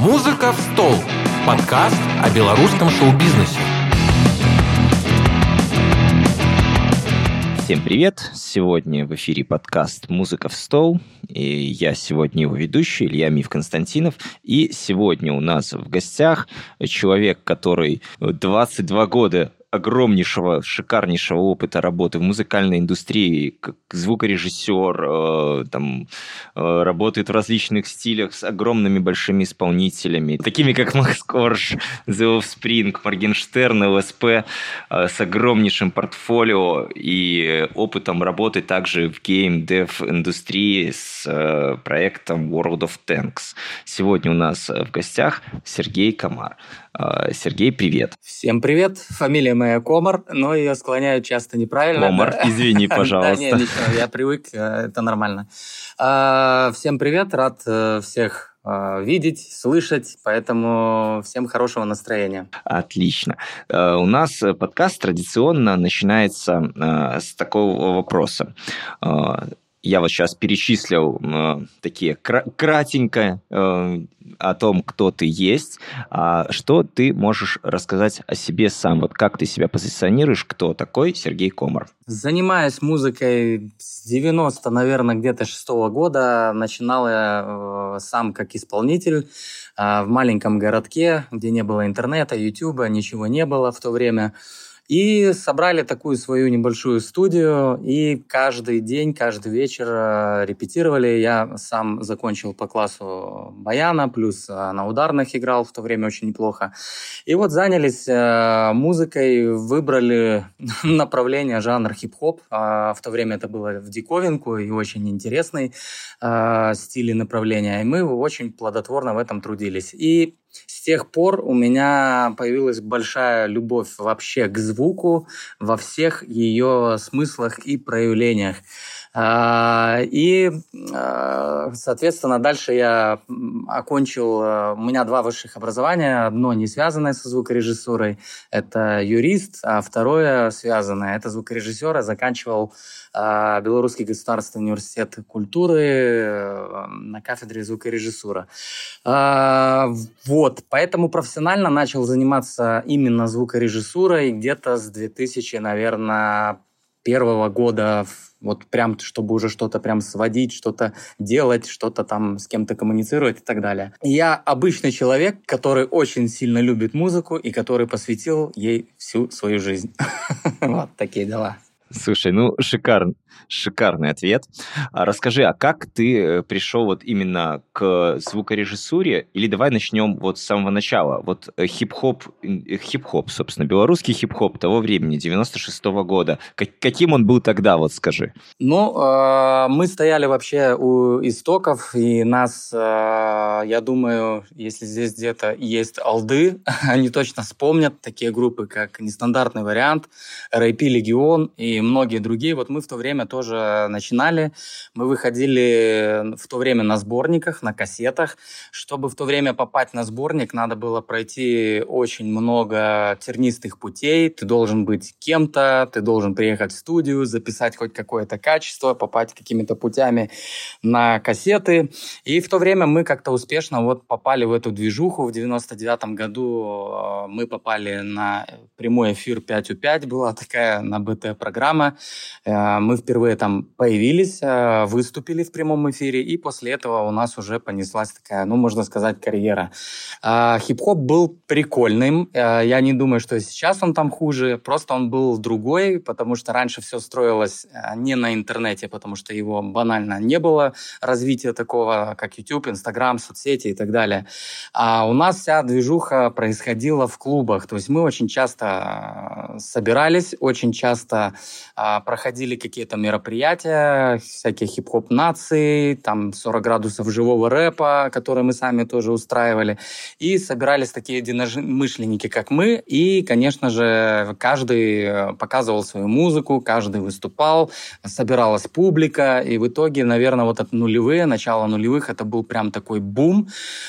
«Музыка в стол» – подкаст о белорусском шоу-бизнесе. Всем привет! Сегодня в эфире подкаст «Музыка в стол». И я сегодня его ведущий, Илья Мив Константинов. И сегодня у нас в гостях человек, который 22 года огромнейшего, шикарнейшего опыта работы в музыкальной индустрии, как звукорежиссер, э, там, э, работает в различных стилях с огромными большими исполнителями, такими как Макс Корж, The Offspring, Моргенштерн, ЛСП, э, с огромнейшим портфолио и опытом работы также в гейм-дев индустрии с э, проектом World of Tanks. Сегодня у нас в гостях Сергей Комар. Э, Сергей, привет. Всем привет. Фамилия моя Комар, но ее склоняют часто неправильно. Комар, извини, пожалуйста. Да, нет, ничего, я привык, э, это нормально. А, всем привет, рад э, всех э, видеть, слышать, поэтому всем хорошего настроения. Отлично. У нас подкаст традиционно начинается с такого вопроса я вот сейчас перечислил э, такие кра- кратенько э, о том, кто ты есть. А что ты можешь рассказать о себе сам? Вот как ты себя позиционируешь? Кто такой Сергей Комар? Занимаюсь музыкой с 90, наверное, где-то шестого года. Начинал я э, сам как исполнитель э, в маленьком городке, где не было интернета, ютуба, ничего не было в то время. И собрали такую свою небольшую студию, и каждый день, каждый вечер э, репетировали. Я сам закончил по классу баяна, плюс э, на ударных играл в то время очень неплохо. И вот занялись э, музыкой, выбрали направление жанр хип-хоп. А в то время это было в диковинку и очень интересный стиль и направление. И мы очень плодотворно в этом трудились. И с тех пор у меня появилась большая любовь вообще к звуку во всех ее смыслах и проявлениях. А, и, а, соответственно, дальше я окончил... Э, у меня два высших образования. Одно не связанное со звукорежиссурой. Это юрист, а второе связанное. Это звукорежиссер. Я заканчивал а, Белорусский государственный университет культуры э, на кафедре звукорежиссура. Вот, поэтому профессионально начал заниматься именно звукорежиссурой где-то с 2000, наверное, первого года вот прям, чтобы уже что-то прям сводить, что-то делать, что-то там с кем-то коммуницировать и так далее. Я обычный человек, который очень сильно любит музыку и который посвятил ей всю свою жизнь. Вот такие дела. Слушай, ну шикарно, шикарный ответ. А расскажи, а как ты э, пришел вот именно к звукорежиссуре? Или давай начнем вот с самого начала. Вот э, хип-хоп, э, хип-хоп, собственно, белорусский хип-хоп того времени, 96-го года. Как, каким он был тогда, вот скажи? Ну, э, мы стояли вообще у истоков, и нас, э, я думаю, если здесь где-то есть алды, они точно вспомнят такие группы, как «Нестандартный вариант», «Рэйпи Легион» и многие другие. Вот мы в то время тоже начинали. Мы выходили в то время на сборниках, на кассетах. Чтобы в то время попасть на сборник, надо было пройти очень много тернистых путей. Ты должен быть кем-то, ты должен приехать в студию, записать хоть какое-то качество, попасть какими-то путями на кассеты. И в то время мы как-то успешно вот попали в эту движуху. В 99 году э, мы попали на прямой эфир 5 у 5, была такая на БТ-программа программа. Э, мы впервые там появились, э, выступили в прямом эфире, и после этого у нас уже понеслась такая, ну, можно сказать, карьера. Э, хип-хоп был прикольным. Я не думаю, что сейчас он там хуже, просто он был другой, потому что раньше все строилось не на интернете, потому что его банально не было развития такого, как YouTube, Instagram, соцсети и так далее. А у нас вся движуха происходила в клубах. То есть мы очень часто собирались, очень часто а, проходили какие-то мероприятия, всякие хип-хоп нации, там 40 градусов живого рэпа, которые мы сами тоже устраивали. И собирались такие единомышленники, как мы. И, конечно же, каждый э, показывал свою музыку, каждый выступал, собиралась публика. И в итоге, наверное, вот от нулевые, начало нулевых, это был прям такой бум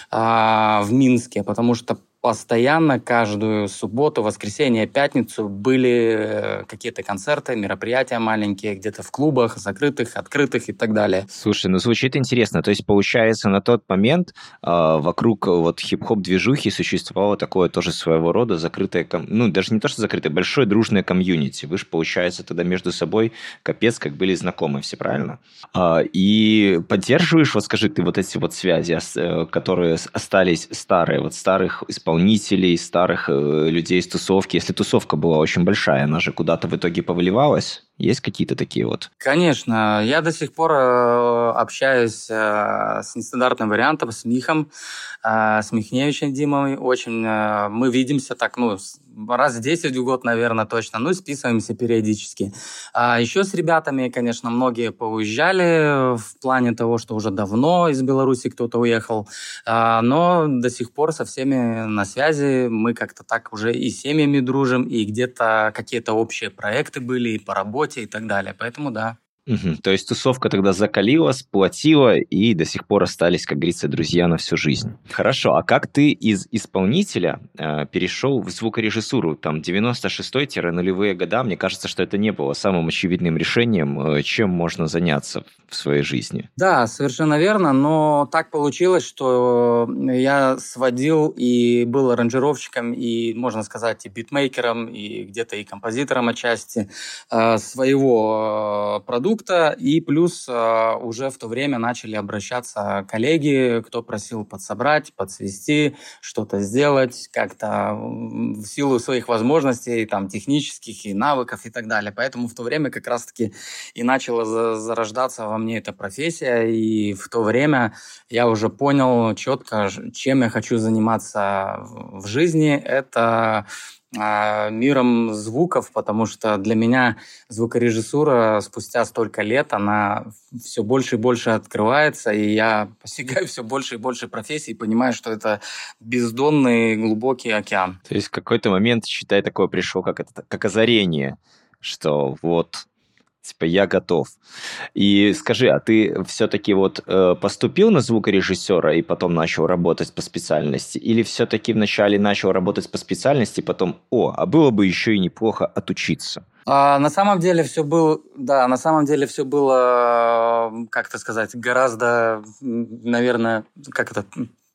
а, в Минске, потому что постоянно каждую субботу, воскресенье, пятницу были э, какие-то концерты, мероприятия маленькие, где-то в клубах, закрытых, открытых и так далее. Слушай, ну звучит интересно. То есть, получается, на тот момент э, вокруг вот хип-хоп движухи существовало такое тоже своего рода закрытое, ну, даже не то, что закрытое, большое дружное комьюнити. Вы же, получается, тогда между собой капец как были знакомы все, правильно? Э, и поддерживаешь, вот скажи, ты вот эти вот связи, э, которые остались старые, вот старых исполнителей, исполнителей, старых э, людей из тусовки. Если тусовка была очень большая, она же куда-то в итоге повыливалась. Есть какие-то такие вот? Конечно. Я до сих пор э, общаюсь э, с нестандартным вариантом, с Михом, э, с Михневичем Димой. Очень мы видимся так, ну, раз в 10 в год, наверное, точно. Ну, списываемся периодически. А еще с ребятами, конечно, многие поуезжали в плане того, что уже давно из Беларуси кто-то уехал. А, но до сих пор со всеми на связи. Мы как-то так уже и семьями дружим, и где-то какие-то общие проекты были и по работе работе и так далее. Поэтому да. Угу. То есть тусовка тогда закалила, сплотила и до сих пор остались, как говорится, друзья на всю жизнь. Хорошо, а как ты из исполнителя э, перешел в звукорежиссуру? Там 96-нулевые года, мне кажется, что это не было самым очевидным решением, э, чем можно заняться в своей жизни. Да, совершенно верно, но так получилось, что я сводил и был аранжировщиком, и, можно сказать, и битмейкером, и где-то и композитором отчасти э, своего э, продукта, продукта, и плюс э, уже в то время начали обращаться коллеги, кто просил подсобрать, подсвести, что-то сделать, как-то в силу своих возможностей, там, технических и навыков и так далее. Поэтому в то время как раз-таки и начала зарождаться во мне эта профессия, и в то время я уже понял четко, чем я хочу заниматься в жизни. Это миром звуков, потому что для меня звукорежиссура спустя столько лет, она все больше и больше открывается, и я постигаю все больше и больше профессий, понимаю, что это бездонный глубокий океан. То есть в какой-то момент, считай, такое пришло, как, это, как озарение, что вот Типа, я готов. И скажи, а ты все-таки вот э, поступил на звукорежиссера и потом начал работать по специальности? Или все-таки вначале начал работать по специальности, потом, о, а было бы еще и неплохо отучиться? А, на самом деле все было, да, на самом деле все было, как то сказать, гораздо, наверное, как это,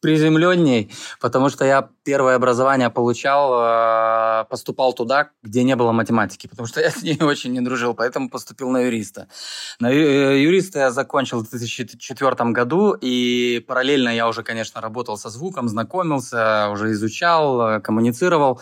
приземленней, потому что я первое образование получал, э, поступал туда, где не было математики, потому что я с ней очень не дружил, поэтому поступил на юриста. На э, юриста я закончил в 2004 году, и параллельно я уже, конечно, работал со звуком, знакомился, уже изучал, э, коммуницировал.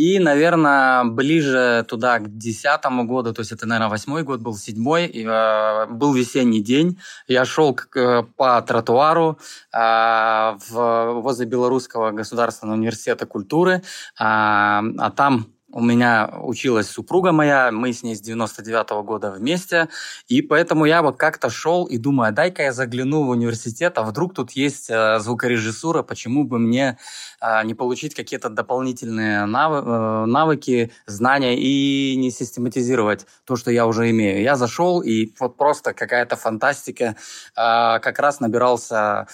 И, наверное, ближе туда, к десятому году, то есть это, наверное, восьмой год был, седьмой, э, был весенний день. Я шел э, по тротуару э, возле Белорусского государственного университета культуры, а там у меня училась супруга моя, мы с ней с 99 -го года вместе, и поэтому я вот как-то шел и думаю, дай-ка я загляну в университет, а вдруг тут есть э, звукорежиссура, почему бы мне э, не получить какие-то дополнительные навы э, навыки, знания и не систематизировать то, что я уже имею. Я зашел, и вот просто какая-то фантастика, э, как раз набирался а,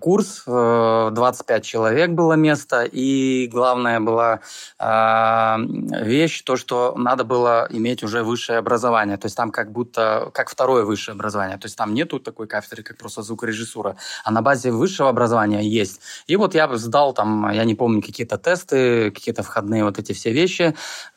курс, 25 э, человек было место, и главная была а, вещь, то, что надо было иметь уже высшее образование, то есть там как будто, как второе высшее образование, то есть там нету такой кафедры, как просто звукорежиссура, а на базе высшего образования есть. И вот я сдал там, я не помню, какие-то тесты, какие-то входные вот эти все вещи,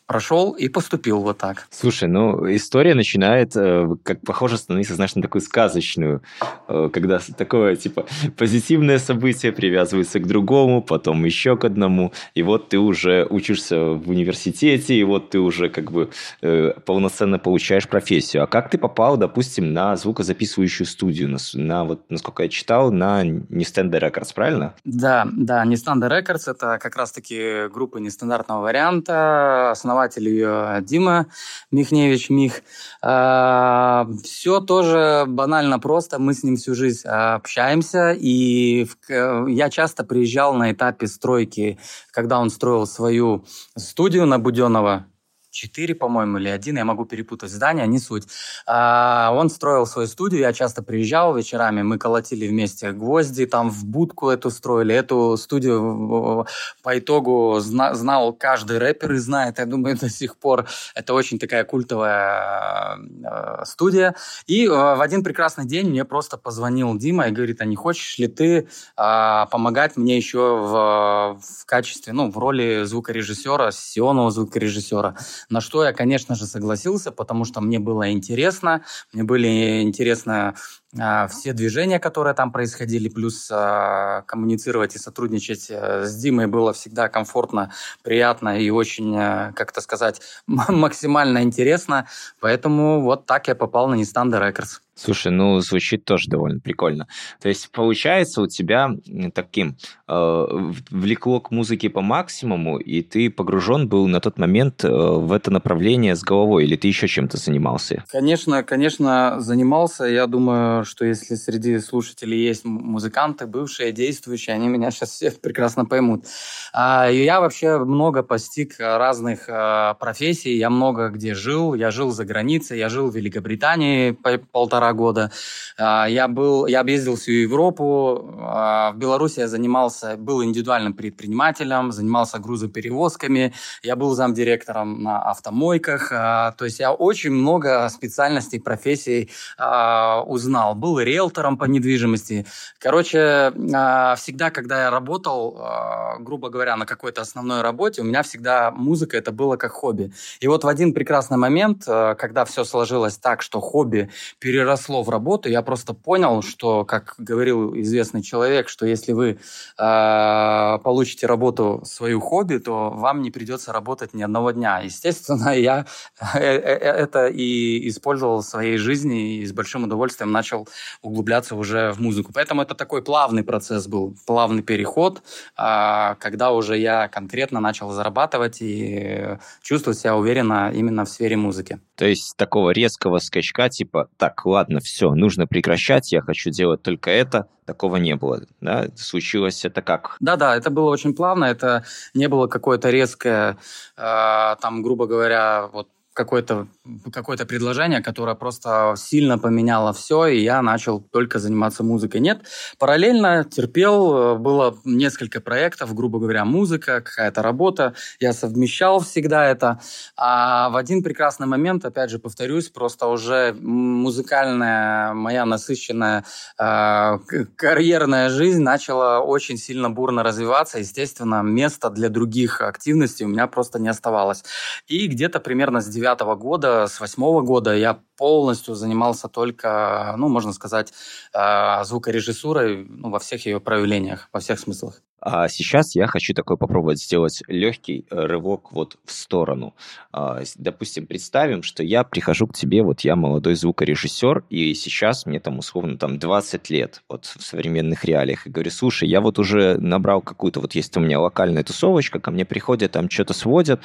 прошел и поступил вот так. Слушай, ну, история начинает, э, как похоже, становиться, знаешь, на такую сказочную, э, когда такое, типа, позитивное событие привязывается к другому, потом еще к одному, и вот ты уже учишься в университете, и вот ты уже как бы э, полноценно получаешь профессию. А как ты попал, допустим, на звукозаписывающую студию, на, на вот, насколько я читал, на Nestandard Records, правильно? Да, да, Nestandard Records – это как раз-таки группа нестандартного варианта, основная основатель ее э, Дима Михневич Мих. Э, Все тоже банально просто, мы с ним всю жизнь э, общаемся, и я часто приезжал на этапе стройки, когда он строил свою студию на Буденного, 4, по-моему, или 1, я могу перепутать здание, не суть. А, он строил свою студию, я часто приезжал вечерами, мы колотили вместе гвозди, там в будку эту строили, эту студию по итогу зна- знал каждый рэпер и знает, я думаю, до сих пор. Это очень такая культовая э, студия. И э, в один прекрасный день мне просто позвонил Дима и говорит, а не хочешь ли ты э, помогать мне еще в, в качестве, ну, в роли звукорежиссера, сионного звукорежиссера. На что я, конечно же, согласился, потому что мне было интересно, мне были интересны а, все движения, которые там происходили, плюс а, коммуницировать и сотрудничать э, с Димой было всегда комфортно, приятно и очень, э, как это сказать, максимально интересно. Поэтому вот так я попал на Нестанда Рекордс. Слушай, ну звучит тоже довольно прикольно. То есть получается у тебя таким э, влекло к музыке по максимуму, и ты погружен был на тот момент э, в это направление с головой, или ты еще чем-то занимался? Конечно, конечно, занимался. Я думаю, что если среди слушателей есть музыканты, бывшие, действующие, они меня сейчас все прекрасно поймут. А, я вообще много постиг разных э, профессий, я много где жил. Я жил за границей, я жил в Великобритании полтора полтора года. А, я, был, я объездил всю Европу. А, в Беларуси я занимался, был индивидуальным предпринимателем, занимался грузоперевозками. Я был замдиректором на автомойках. А, то есть я очень много специальностей, профессий узнал. Был риэлтором по недвижимости. Короче, всегда, когда я работал, грубо говоря, на какой-то основной работе, у меня всегда музыка это было как хобби. И вот в один прекрасный момент, когда все сложилось так, что хобби переросло переросло в работу, я просто понял, что, как говорил известный человек, что если вы э, получите работу свою хобби, то вам не придется работать ни одного дня. Естественно, я э, э, э, это и использовал в своей жизни и с большим удовольствием начал углубляться уже в музыку. Поэтому это такой плавный процесс был, плавный переход, э, когда уже я конкретно начал зарабатывать и чувствовать себя уверенно именно в сфере музыки. То есть такого резкого скачка, типа, так, ладно, все, нужно прекращать, я хочу делать только это, такого не было, да? Случилось это как? Да-да, это было очень плавно, это не было какое-то резкое, э, там, грубо говоря, вот какое-то какое предложение, которое просто сильно поменяло все, и я начал только заниматься музыкой. Нет, параллельно терпел, было несколько проектов, грубо говоря, музыка, какая-то работа, я совмещал всегда это, а в один прекрасный момент, опять же, повторюсь, просто уже музыкальная моя насыщенная э, карьерная жизнь начала очень сильно бурно развиваться, естественно, места для других активностей у меня просто не оставалось. И где-то примерно с 9 девятого года, с восьмого года я полностью занимался только, ну, можно сказать, э, звукорежиссурой ну, во всех ее проявлениях, во всех смыслах. А сейчас я хочу такой попробовать сделать легкий э, рывок вот в сторону. А, допустим, представим, что я прихожу к тебе, вот я молодой звукорежиссер, и сейчас мне там условно там 20 лет вот в современных реалиях, и говорю, слушай, я вот уже набрал какую-то, вот есть у меня локальная тусовочка, ко мне приходят, там что-то сводят,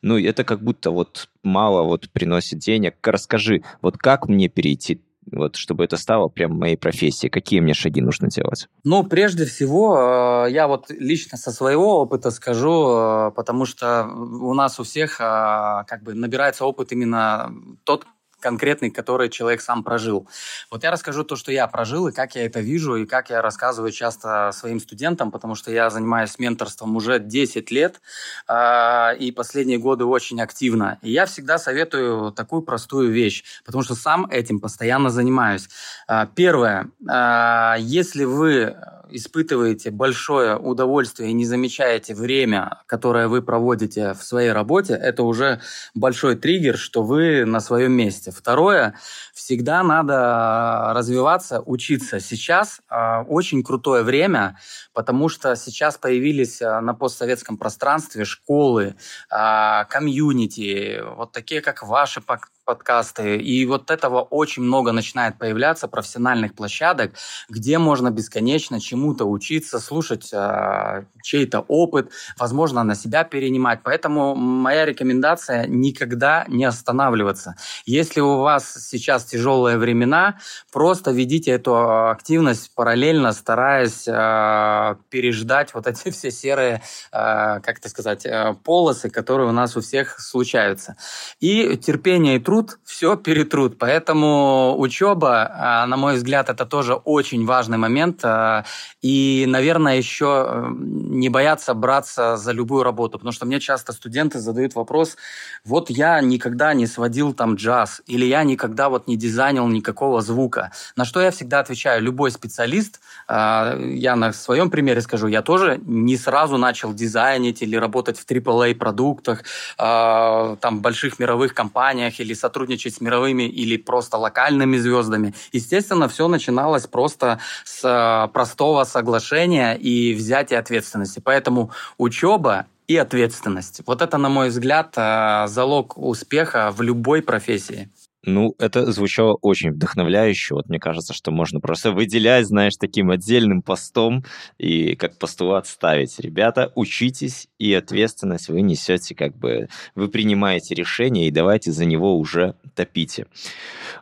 ну, это как будто вот мало вот приносит денег. Расскажи, вот как мне перейти вот, чтобы это стало прям моей профессией? Какие мне шаги нужно делать? Ну, прежде всего, э, я вот лично со своего опыта скажу, э, потому что у нас у всех э, как бы набирается опыт именно тот, конкретный, который человек сам прожил. Вот я расскажу то, что я прожил, и как я это вижу, и как я рассказываю часто своим студентам, потому что я занимаюсь менторством уже 10 лет, э, и последние годы очень активно. И я всегда советую такую простую вещь, потому что сам этим постоянно занимаюсь. Э, первое, э, если вы испытываете большое удовольствие и не замечаете время, которое вы проводите в своей работе, это уже большой триггер, что вы на своем месте. Второе, всегда надо развиваться, учиться. Сейчас э, очень крутое время, потому что сейчас появились э, на постсоветском пространстве школы, э, комьюнити, вот такие, как ваши подкасты, и вот этого очень много начинает появляться профессиональных площадок, где можно бесконечно чему-то учиться, слушать э, чей-то опыт, возможно, на себя перенимать. Поэтому моя рекомендация никогда не останавливаться. Если у вас сейчас тяжелые времена, просто ведите эту активность параллельно, стараясь э, переждать вот эти все серые, э, как это сказать, э, полосы, которые у нас у всех случаются. И терпение и труд все перетрут. Поэтому учеба, э, на мой взгляд, это тоже очень важный момент. Э, и, наверное, еще э, не бояться браться за любую работу, потому что мне часто студенты задают вопрос, вот я никогда не сводил там джаз, или я никогда вот не дизайнил никакого звука. На что я всегда отвечаю, любой специалист, я на своем примере скажу, я тоже не сразу начал дизайнить или работать в AAA продуктах, там, больших мировых компаниях или сотрудничать с мировыми или просто локальными звездами. Естественно, все начиналось просто с простого соглашения и взятия ответственности. Поэтому учеба и ответственность. Вот это, на мой взгляд, э, залог успеха в любой профессии. Ну, это звучало очень вдохновляюще. Вот мне кажется, что можно просто выделять, знаешь, таким отдельным постом и как постулат ставить. Ребята, учитесь, и ответственность вы несете, как бы, вы принимаете решение, и давайте за него уже топите.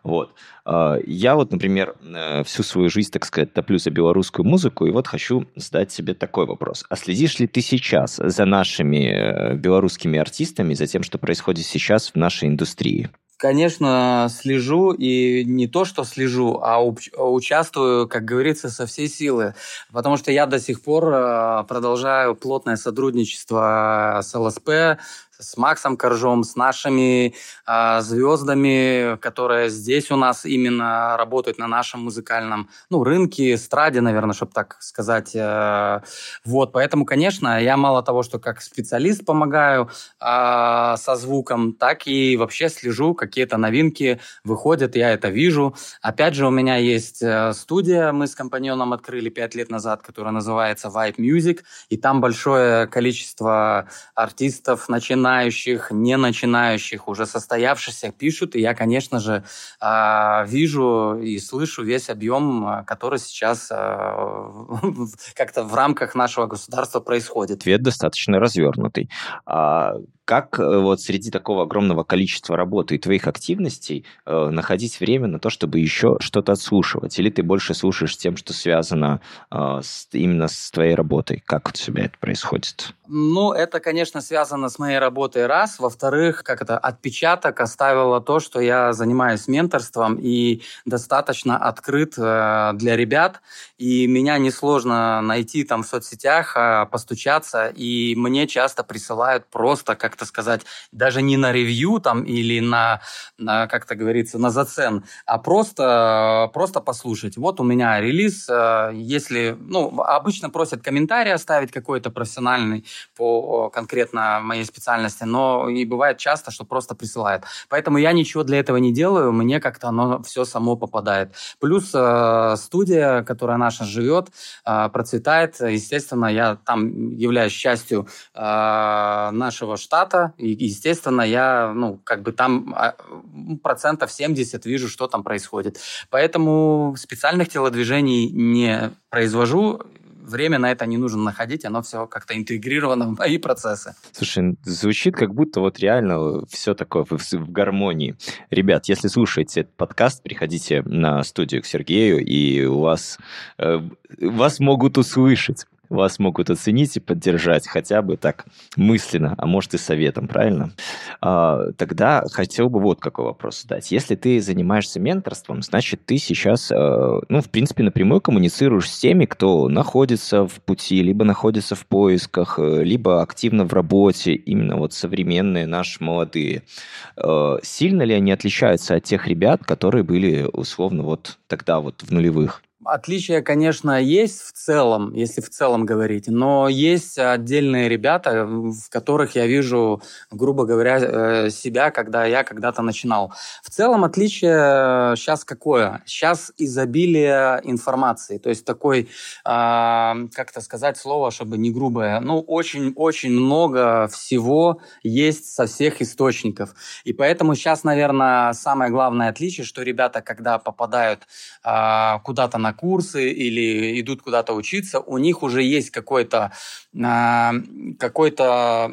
Вот. А, я вот, например, э, всю свою жизнь, так сказать, топлю за белорусскую музыку, и вот хочу задать себе такой вопрос. А следишь ли ты сейчас за нашими э, белорусскими артистами, за тем, что происходит сейчас в нашей индустрии? Конечно, слежу, и не то, что слежу, а участвую, как говорится, со всей силы. Потому что я до сих пор э, продолжаю плотное сотрудничество с ЛСП, с Максом Коржом, с нашими э, звездами, которые здесь у нас именно работают на нашем музыкальном ну, рынке, эстраде, наверное, чтобы так сказать. Э, вот, поэтому, конечно, я мало того, что как специалист помогаю э, со звуком, так и вообще слежу, какие-то новинки выходят, я это вижу. Опять же, у меня есть э, студия, мы с компаньоном открыли пять лет назад, которая называется Vibe Music, и там большое количество артистов, начинающих начинающих, не начинающих, уже состоявшихся пишут, и я, конечно же, а, вижу и слышу весь объем, а, который сейчас а, как-то в рамках нашего государства происходит. Ответ достаточно развернутый. Как э, вот среди такого огромного количества работы и твоих активностей э, находить время на то, чтобы еще что-то отслушивать? Или ты больше слушаешь тем, что связано э, с, именно с твоей работой? Как у тебя это происходит? Ну, это, конечно, связано с моей работой раз. Во-вторых, как это, отпечаток оставило то, что я занимаюсь менторством и достаточно открыт э, для ребят. И меня несложно найти там в соцсетях, э, постучаться. И мне часто присылают просто как как-то сказать, даже не на ревью там или на, на как-то говорится, на зацен, а просто, просто послушать. Вот у меня релиз, э, если, ну, обычно просят комментарий оставить какой-то профессиональный по конкретно моей специальности, но и бывает часто, что просто присылают. Поэтому я ничего для этого не делаю, мне как-то оно все само попадает. Плюс э, студия, которая наша живет, э, процветает, естественно, я там являюсь частью нашего штата, штата, и, естественно, я, ну, как бы там а, процентов 70 вижу, что там происходит. Поэтому специальных телодвижений не произвожу, время на это не нужно находить, оно все как-то интегрировано в мои процессы. Слушай, звучит как будто вот реально все такое в, в гармонии. Ребят, если слушаете этот подкаст, приходите на студию к Сергею, и у вас, э, вас могут услышать вас могут оценить и поддержать хотя бы так мысленно, а может и советом, правильно? А, тогда хотел бы вот какой вопрос задать. Если ты занимаешься менторством, значит, ты сейчас, э, ну, в принципе, напрямую коммуницируешь с теми, кто находится в пути, либо находится в поисках, э, либо активно в работе, именно вот современные наши молодые. Э, сильно ли они отличаются от тех ребят, которые были, условно, вот тогда вот в нулевых? Отличия, конечно, есть в целом, если в целом говорить, но есть отдельные ребята, в которых я вижу, грубо говоря, э, себя, когда я когда-то начинал. В целом отличие сейчас какое? Сейчас изобилие информации, то есть такой, а, как это сказать слово, чтобы не грубое, ну, очень-очень много всего есть со всех источников. И поэтому сейчас, наверное, самое главное отличие, что ребята, когда попадают а, куда-то на курсы или идут куда-то учиться, у них уже есть какой-то а, какой-то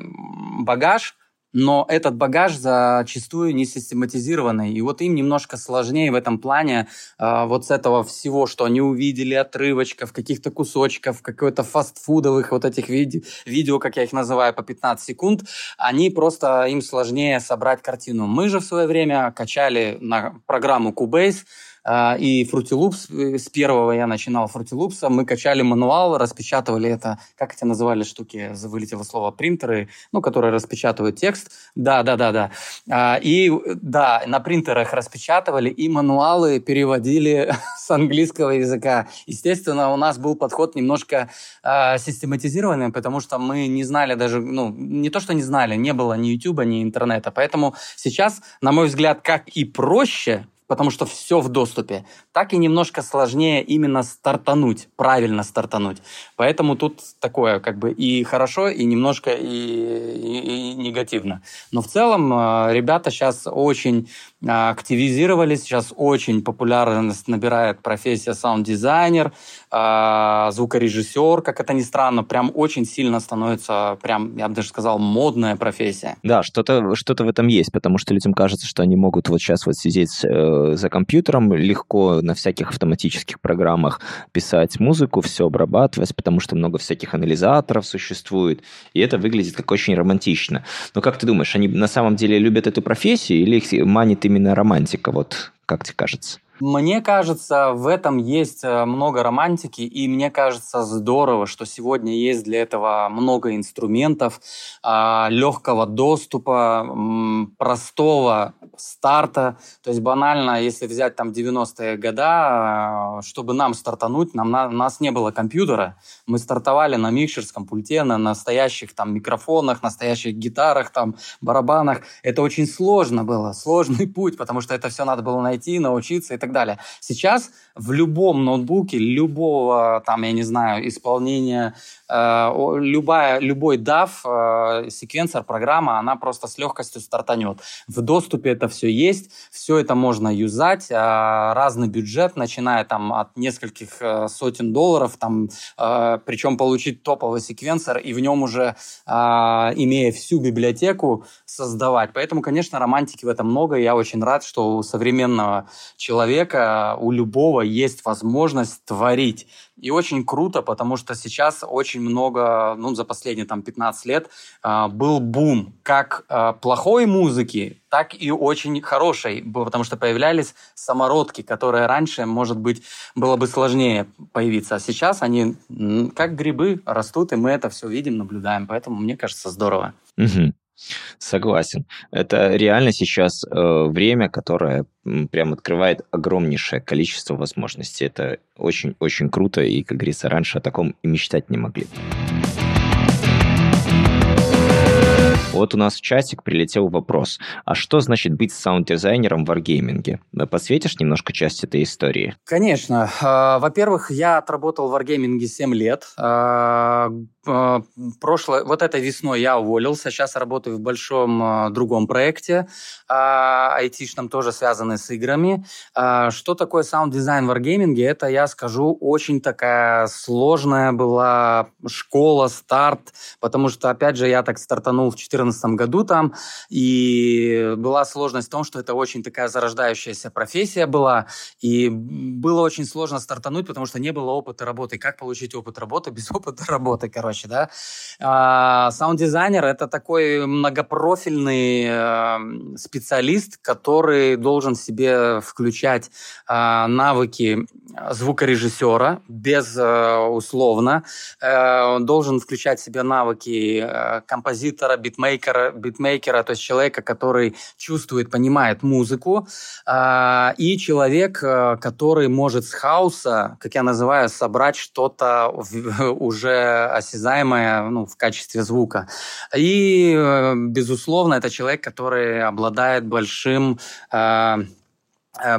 багаж, но этот багаж зачастую не систематизированный. И вот им немножко сложнее в этом плане э, вот с этого всего, что они увидели, отрывочков, каких-то кусочков, какой-то фастфудовых вот этих виде видео, как я их называю, по 15 секунд, они просто, им сложнее собрать картину. Мы же в свое время качали на программу Cubase, а, и Fruity Loops, э, с первого я начинал Loops, мы качали мануал, распечатывали это, как эти называли штуки, вылетело слово, принтеры, ну, которые распечатывают текст. Да, да, да, да. А, и да, на принтерах распечатывали, и мануалы переводили с английского языка. Естественно, у нас был подход немножко э, систематизированный, потому что мы не знали даже, ну, не то, что не знали, не было ни YouTube, ни интернета. Поэтому сейчас, на мой взгляд, как и проще потому что все в доступе, так и немножко сложнее именно стартануть, правильно стартануть. Поэтому тут такое как бы и хорошо, и немножко и, и, и негативно. Но в целом э, ребята сейчас очень э, активизировались, сейчас очень популярность набирает профессия саунд-дизайнер, э, звукорежиссер, как это ни странно, прям очень сильно становится, прям, я бы даже сказал, модная профессия. Да, что-то что в этом есть, потому что людям кажется, что они могут вот сейчас вот сидеть за компьютером, легко на всяких автоматических программах писать музыку, все обрабатывать, потому что много всяких анализаторов существует, и это выглядит как очень романтично. Но как ты думаешь, они на самом деле любят эту профессию или их манит именно романтика, вот как тебе кажется? Мне кажется, в этом есть э, много романтики, и мне кажется здорово, что сегодня есть для этого много инструментов, а, легкого доступа, простого старта. То есть банально, если взять там 90-е годы, э, чтобы нам стартануть, нам, на, у нас не было компьютера. Мы стартовали на микшерском пульте, на настоящих там микрофонах, настоящих гитарах, там барабанах. Это очень сложно было, сложный путь, потому что это все надо было найти, научиться и так далее. Сейчас в любом ноутбуке, любого, там, я не знаю, исполнения, э, любая, любой DAV, э, секвенсор, программа, она просто с легкостью стартанет. В доступе это все есть, все это можно юзать, э, разный бюджет, начиная там от нескольких э, сотен долларов, там, э, причем получить топовый секвенсор и в нем уже, э, имея всю библиотеку, создавать. Поэтому, конечно, романтики в этом много, и я очень рад, что у современного человека, у любого есть возможность творить. И очень круто, потому что сейчас очень много, ну, за последние там 15 лет э, был бум как э, плохой музыки, так и очень хорошей, потому что появлялись самородки, которые раньше, может быть, было бы сложнее появиться. А сейчас они как грибы растут, и мы это все видим, наблюдаем. Поэтому мне кажется здорово. Угу. Согласен. Это реально сейчас э, время, которое прям открывает огромнейшее количество возможностей. Это очень-очень круто, и, как говорится, раньше о таком и мечтать не могли. Вот у нас в чатик прилетел вопрос. А что значит быть саунд-дизайнером в варгейминге? Посветишь немножко часть этой истории? Конечно. А, во-первых, я отработал в варгейминге 7 лет. А, а, прошлой, вот этой весной я уволился, сейчас работаю в большом другом проекте, айтишном, тоже связанный с играми. Что такое саунд-дизайн в Wargaming? Это, я скажу, очень такая сложная была школа, старт, потому что, опять же, я так стартанул в 2014 году там, и была сложность в том, что это очень такая зарождающаяся профессия была, и было очень сложно стартануть, потому что не было опыта работы. Как получить опыт работы без опыта работы, короче? да. А, саунд-дизайнер — это такой многопрофильный э, специалист, который должен себе включать а, навыки звукорежиссера, безусловно. Э, э, он должен включать себе навыки композитора, битмейкера, битмейкера, битмейкера, то есть человека, который чувствует, понимает музыку, э, и человек, э, который может с хаоса, как я называю, собрать что-то уже осязаемое ну, в качестве звука. И, э, безусловно, это человек, который обладает большим Э,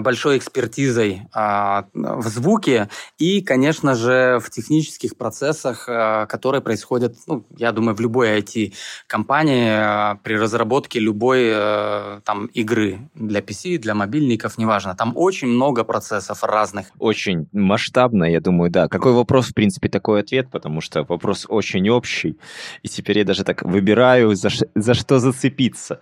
большой экспертизой а, в звуке и, конечно же, в технических процессах, а, которые происходят, ну, я думаю, в любой IT-компании а, при разработке любой там игры для PC, для мобильников, неважно. Там очень много процессов разных. Очень масштабно, я думаю, да. Какой вопрос, в принципе, такой ответ, потому что вопрос очень общий. И теперь я даже так выбираю, за, за что зацепиться.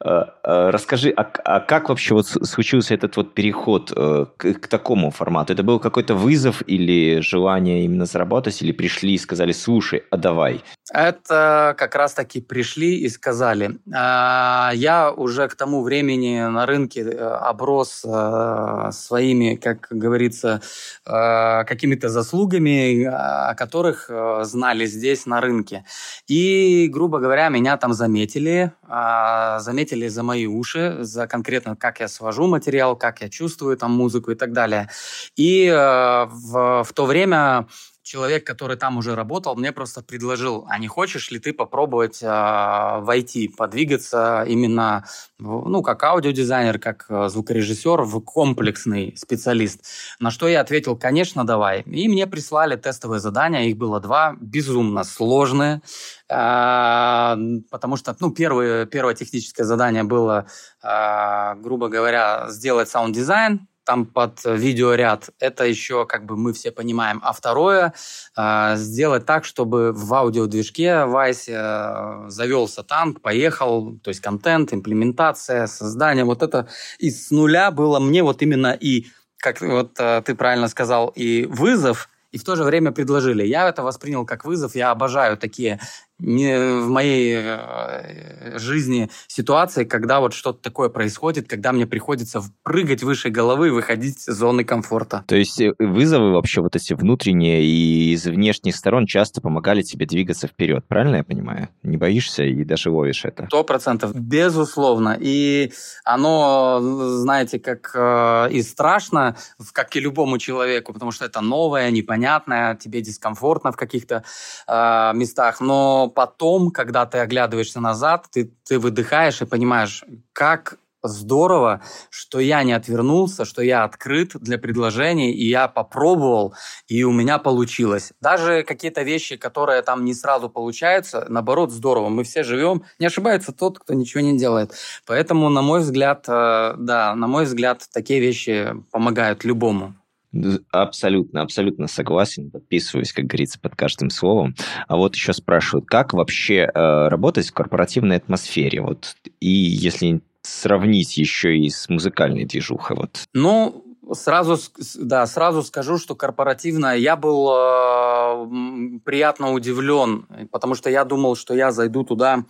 Расскажи, а, а как вообще вот случился этот этот вот переход э, к, к такому формату? Это был какой-то вызов или желание именно заработать, или пришли и сказали, слушай, а давай? Это как раз-таки пришли и сказали. А, я уже к тому времени на рынке э, оброс э, своими, как говорится, какими-то заслугами, о которых знали здесь на рынке. И, грубо говоря, меня там заметили, а, заметили за мои уши, за конкретно, как я свожу материал, как я чувствую там музыку и так далее. И э, в, в то время человек, который там уже работал, мне просто предложил, а не хочешь ли ты попробовать э, войти, подвигаться именно, ну, как аудиодизайнер, как э, звукорежиссер, в комплексный специалист. На что я ответил, конечно, давай. И мне прислали тестовые задания, их было два, безумно сложные, э, потому что, ну, первое, первое техническое задание было, э, грубо говоря, сделать саунд-дизайн, там под видеоряд, это еще как бы мы все понимаем. А второе, э, сделать так, чтобы в аудиодвижке Wwise э, завелся танк, поехал, то есть контент, имплементация, создание, вот это из нуля было мне вот именно и, как вот э, ты правильно сказал, и вызов, и в то же время предложили. Я это воспринял как вызов, я обожаю такие не в моей э, жизни ситуации, когда вот что-то такое происходит, когда мне приходится прыгать выше головы и выходить из зоны комфорта. То есть э, вызовы вообще вот эти внутренние и из внешних сторон часто помогали тебе двигаться вперед, правильно я понимаю? Не боишься и даже ловишь это? Сто процентов, безусловно. И оно, знаете, как э, и страшно, как и любому человеку, потому что это новое, непонятное, тебе дискомфортно в каких-то э, местах, но потом, когда ты оглядываешься назад, ты, ты выдыхаешь и понимаешь, как здорово, что я не отвернулся, что я открыт для предложений, и я попробовал, и у меня получилось. Даже какие-то вещи, которые там не сразу получаются, наоборот, здорово. Мы все живем. Не ошибается тот, кто ничего не делает. Поэтому, на мой взгляд, э, да, на мой взгляд, такие вещи помогают любому. Абсолютно, абсолютно согласен, подписываюсь, как говорится, под каждым словом. А вот еще спрашивают, как вообще э, работать в корпоративной атмосфере? Вот, и если сравнить еще и с музыкальной движухой. Вот. Ну, Сразу, да, сразу скажу, что корпоративно я был э, приятно удивлен, потому что я думал, что я зайду туда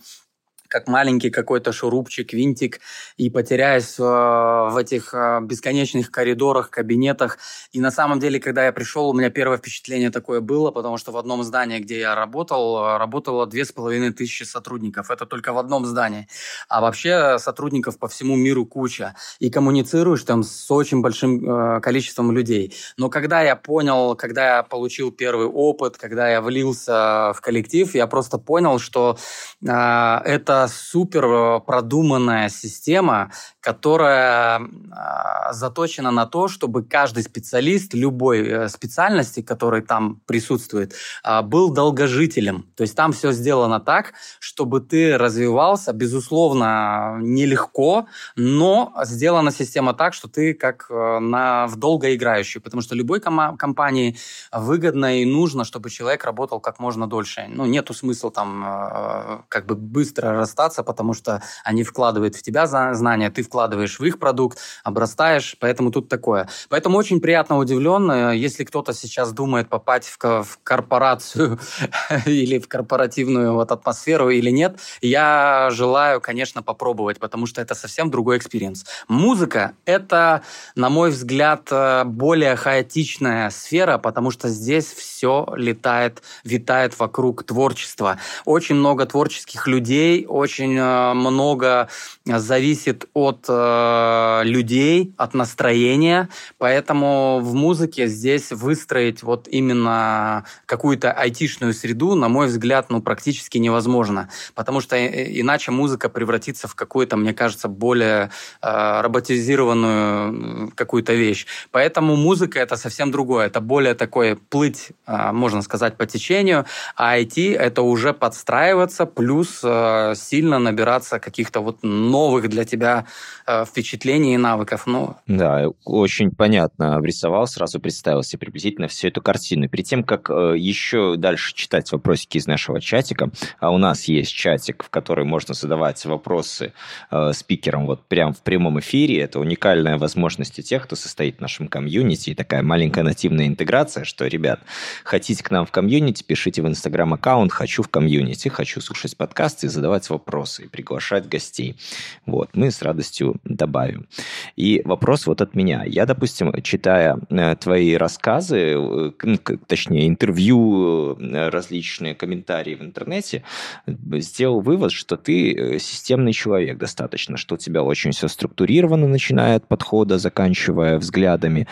как маленький какой-то шурупчик, винтик, и потеряюсь э, в этих э, бесконечных коридорах, кабинетах. И на самом деле, когда я пришел, у меня первое впечатление такое было, потому что в одном здании, где я работал, э, работало две с половиной тысячи сотрудников. Это только в одном здании. А вообще сотрудников по всему миру куча. И коммуницируешь там с очень большим количеством людей. Но когда я понял, когда я получил первый опыт, когда я влился в коллектив, я просто понял, что это супер э, продуманная система, которая а, заточена на то, чтобы каждый специалист любой э, специальности, который там присутствует, а, был долгожителем. То есть там все сделано так, чтобы ты развивался, безусловно, нелегко, но сделана система так, что ты как э, на, в долгоиграющую, потому что любой ком- компании выгодно и нужно, чтобы человек работал как можно дольше. Ну, нету смысла там как бы быстро расстаться, потому что они вкладывают в тебя знания, ты вкладываешь в их продукт, обрастаешь, поэтому тут такое. Поэтому очень приятно удивлен, э, если кто-то сейчас думает попасть в, в корпорацию или в корпоративную вот атмосферу или нет, я желаю, конечно, попробовать, потому что это совсем другой experience. Музыка — это, на мой взгляд, э, более хаотичная сфера, потому что здесь все летает, витает вокруг творчества. Очень много творческих людей, очень э, много зависит от э, людей, от настроения, поэтому в музыке здесь выстроить вот именно какую-то айтишную среду, на мой взгляд, ну практически невозможно, потому что иначе музыка превратится в какую-то, мне кажется, более э, роботизированную какую-то вещь. Поэтому музыка это совсем другое, это более такое плыть, э, можно сказать, по течению, а IT это уже подстраиваться, плюс э, сильно набираться каких-то вот новых для тебя э, впечатлений и навыков. Ну. Да, очень понятно обрисовал, сразу представил себе приблизительно всю эту картину. Перед тем, как э, еще дальше читать вопросики из нашего чатика, а у нас есть чатик, в который можно задавать вопросы э, спикерам вот прямо в прямом эфире. Это уникальная возможность у тех, кто состоит в нашем комьюнити, и такая маленькая нативная интеграция, что, ребят, хотите к нам в комьюнити, пишите в инстаграм-аккаунт «Хочу в комьюнити», «Хочу слушать подкасты» и задавать вопросы, и приглашать гостей. Вот, мы с радостью добавим. И вопрос вот от меня. Я, допустим, читая э, твои рассказы, э, точнее, интервью, э, различные комментарии в интернете, сделал вывод, что ты системный человек достаточно, что у тебя очень все структурировано, начиная от подхода, заканчивая взглядами.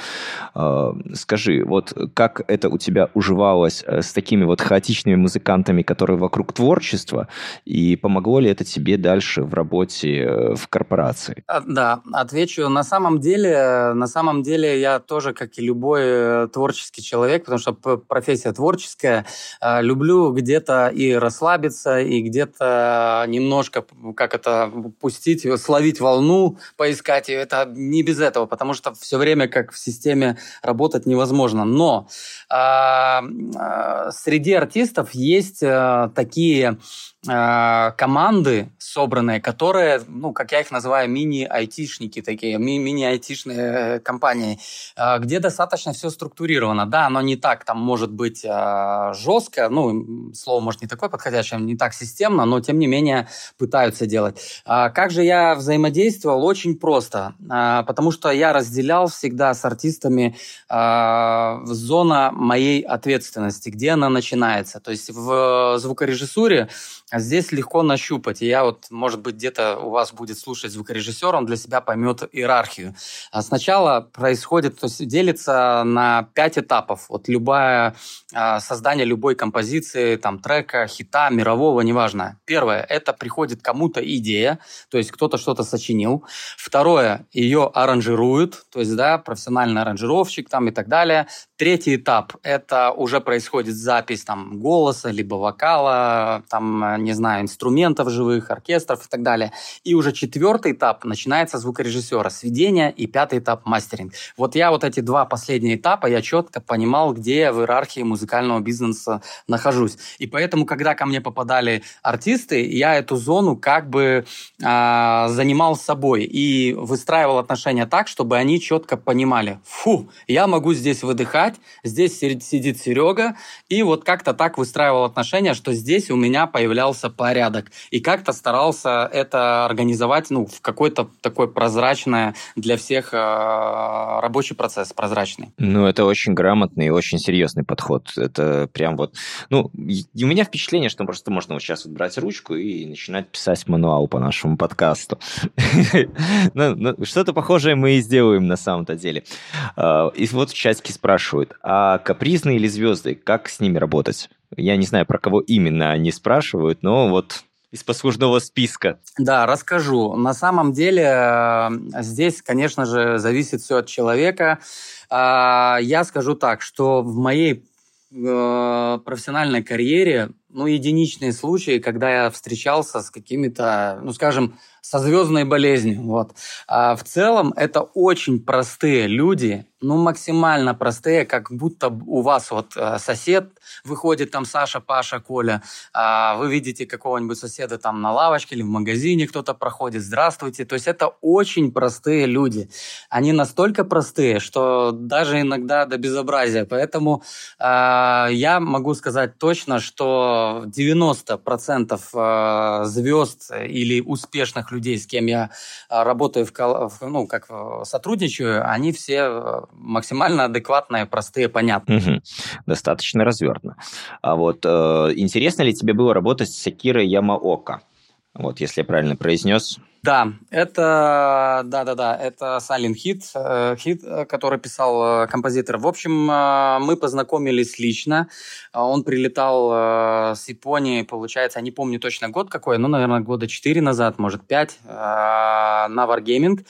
Скажи, вот как это у тебя уживалось с такими вот хаотичными музыкантами, которые вокруг творчества, и помогло ли это тебе дальше в работе в корпорации? А, да, отвечу. На самом деле, на самом деле я тоже, как и любой э, творческий человек, потому что профессия творческая, э, люблю где-то и расслабиться, и где-то немножко, как это, пустить, словить волну, поискать ее. Это не без этого, потому что все время как в системе работать невозможно. Но э, среди артистов есть такие команды собранные, которые, ну, как я их называю, мини-айтишники такие, ми- мини-айтишные компании, а, где достаточно все структурировано. Да, оно не так там может быть жестко, ну, слово может не такое подходящее, не так системно, но тем не менее пытаются делать. А как же я взаимодействовал? Очень просто, потому что я разделял всегда с артистами зона моей ответственности, где она начинается. То есть в звукорежиссуре здесь легко нащупать. И я вот, может быть, где-то у вас будет слушать звукорежиссер, он для себя поймет иерархию. А сначала происходит, то есть делится на пять этапов. Вот любое а, создание любой композиции, там, трека, хита, мирового, неважно. Первое, это приходит кому-то идея, то есть кто-то что-то сочинил. Второе, ее аранжируют, то есть, да, профессиональный аранжировщик там и так далее. Третий этап – это уже происходит запись там голоса, либо вокала, там, не знаю, инструментов живых, оркестров и так далее. И уже четвертый этап начинается звукорежиссера, сведение, и пятый этап – мастеринг. Вот я вот эти два последние этапа, я четко понимал, где я в иерархии музыкального бизнеса нахожусь. И поэтому, когда ко мне попадали артисты, я эту зону как бы э, занимал собой и выстраивал отношения так, чтобы они четко понимали, фу, я могу здесь выдыхать, играть. Здесь сидит Серега. И вот как-то так выстраивал отношения, что здесь у меня появлялся порядок. И как-то старался это организовать ну, в какой-то такой прозрачное для всех э, рабочий процесс, прозрачный. Ну, это очень грамотный и очень серьезный подход. Это прям вот... Ну, у меня впечатление, что просто можно вот сейчас вот брать ручку и начинать писать мануал по нашему подкасту. Ну, ну, что-то похожее мы и сделаем на самом-то деле. А, и вот в чатике спрашивают, спрашивают, а капризные или звезды, как с ними работать? Я не знаю, про кого именно они спрашивают, но вот из послужного списка. Да, расскажу. На самом деле э, здесь, конечно же, зависит все от человека. А, я скажу так, что в моей э, профессиональной карьере, ну, единичные случаи, когда я встречался с какими-то, ну, скажем, со звездной болезнью. Вот. А в целом это очень простые люди, ну, максимально простые, как будто у вас вот э, сосед выходит, там Саша, Паша, Коля, а вы видите какого-нибудь соседа там на лавочке или в магазине кто-то проходит, здравствуйте. То есть это очень простые люди. Они настолько простые, что даже иногда до безобразия. Поэтому э, я могу сказать точно, что 90% э, звезд или успешных людей, с кем я э, работаю, в, ну, как сотрудничаю, они все максимально адекватные, простые, понятные. Угу. Достаточно развернуто. А вот э, интересно ли тебе было работать с Сакирой Ямаока? Вот, если я правильно произнес. Да, это, да-да-да, это Silent Hit, э, хит, э, который писал э, композитор. В общем, мы познакомились лично. Он прилетал с Японии, получается, я не помню точно год какой, но, наверное, года 4 назад, может, 5, на Wargaming.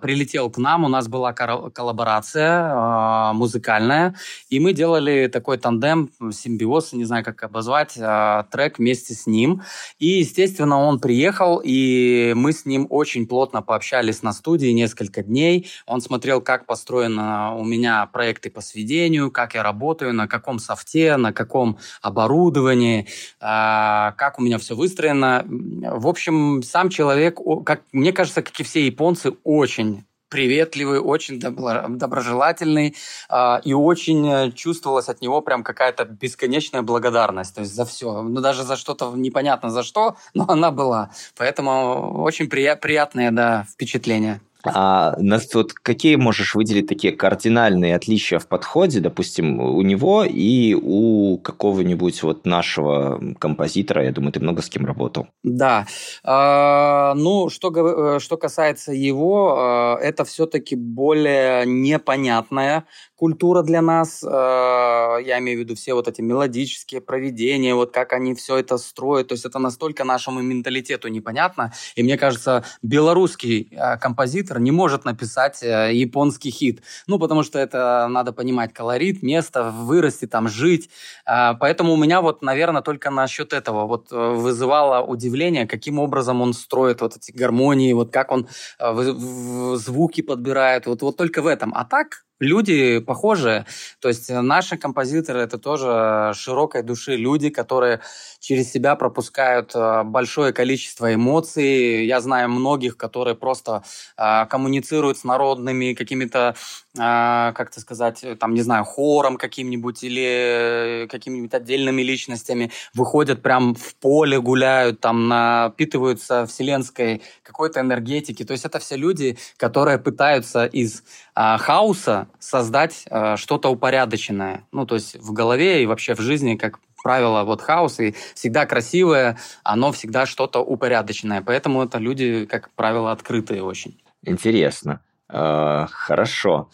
Прилетел к нам, у нас была коллаборация музыкальная, и мы делали такой тандем, симбиоз, не знаю, как обозвать, трек вместе с ним. И, естественно, он приехал, и мы с ним очень плотно пообщались на студии несколько дней. Он смотрел, как построены у меня проекты по сведению, как я работаю, на каком софте, на каком оборудовании, а, как у меня все выстроено. В общем, сам человек, как мне кажется, как и все японцы, очень приветливый, очень доброжелательный, э, и очень э, чувствовалась от него прям какая-то бесконечная благодарность, то есть за все, ну даже за что-то непонятно за что, но она была, поэтому очень прия- приятное, да, впечатление. А нас вот какие можешь выделить такие кардинальные отличия в подходе, допустим, у него и у какого-нибудь вот нашего композитора? Я думаю, ты много с кем работал. Да. А, ну, что, э, что касается его, а, это все-таки более непонятная культура для нас. А, я имею в виду все вот эти мелодические проведения, вот как они все это строят. То есть это настолько нашему менталитету непонятно. И мне кажется, белорусский а, композитор не может написать э, японский хит. Ну, потому что это надо понимать колорит, место, вырасти там, жить. Э, поэтому у меня вот, наверное, только насчет этого вот э, вызывало удивление, каким образом он строит вот эти гармонии, вот как он э, звуки подбирает. Вот, вот только в этом. А так, люди похожие. То есть наши композиторы это тоже широкой души люди, которые через себя пропускают э, большое количество эмоций. Я знаю многих, которые просто э, коммуницируют с народными какими-то, как то сказать, там, не знаю, хором каким-нибудь или какими-нибудь отдельными личностями, выходят прям в поле, гуляют, там, напитываются вселенской какой-то энергетики. То есть это все люди, которые пытаются из хаоса создать э, что-то упорядоченное. Ну, то есть в голове и вообще в жизни, как правило, вот хаос и всегда красивое, оно всегда что-то упорядоченное. Поэтому это люди, как правило, открытые очень. Интересно. Э, хорошо.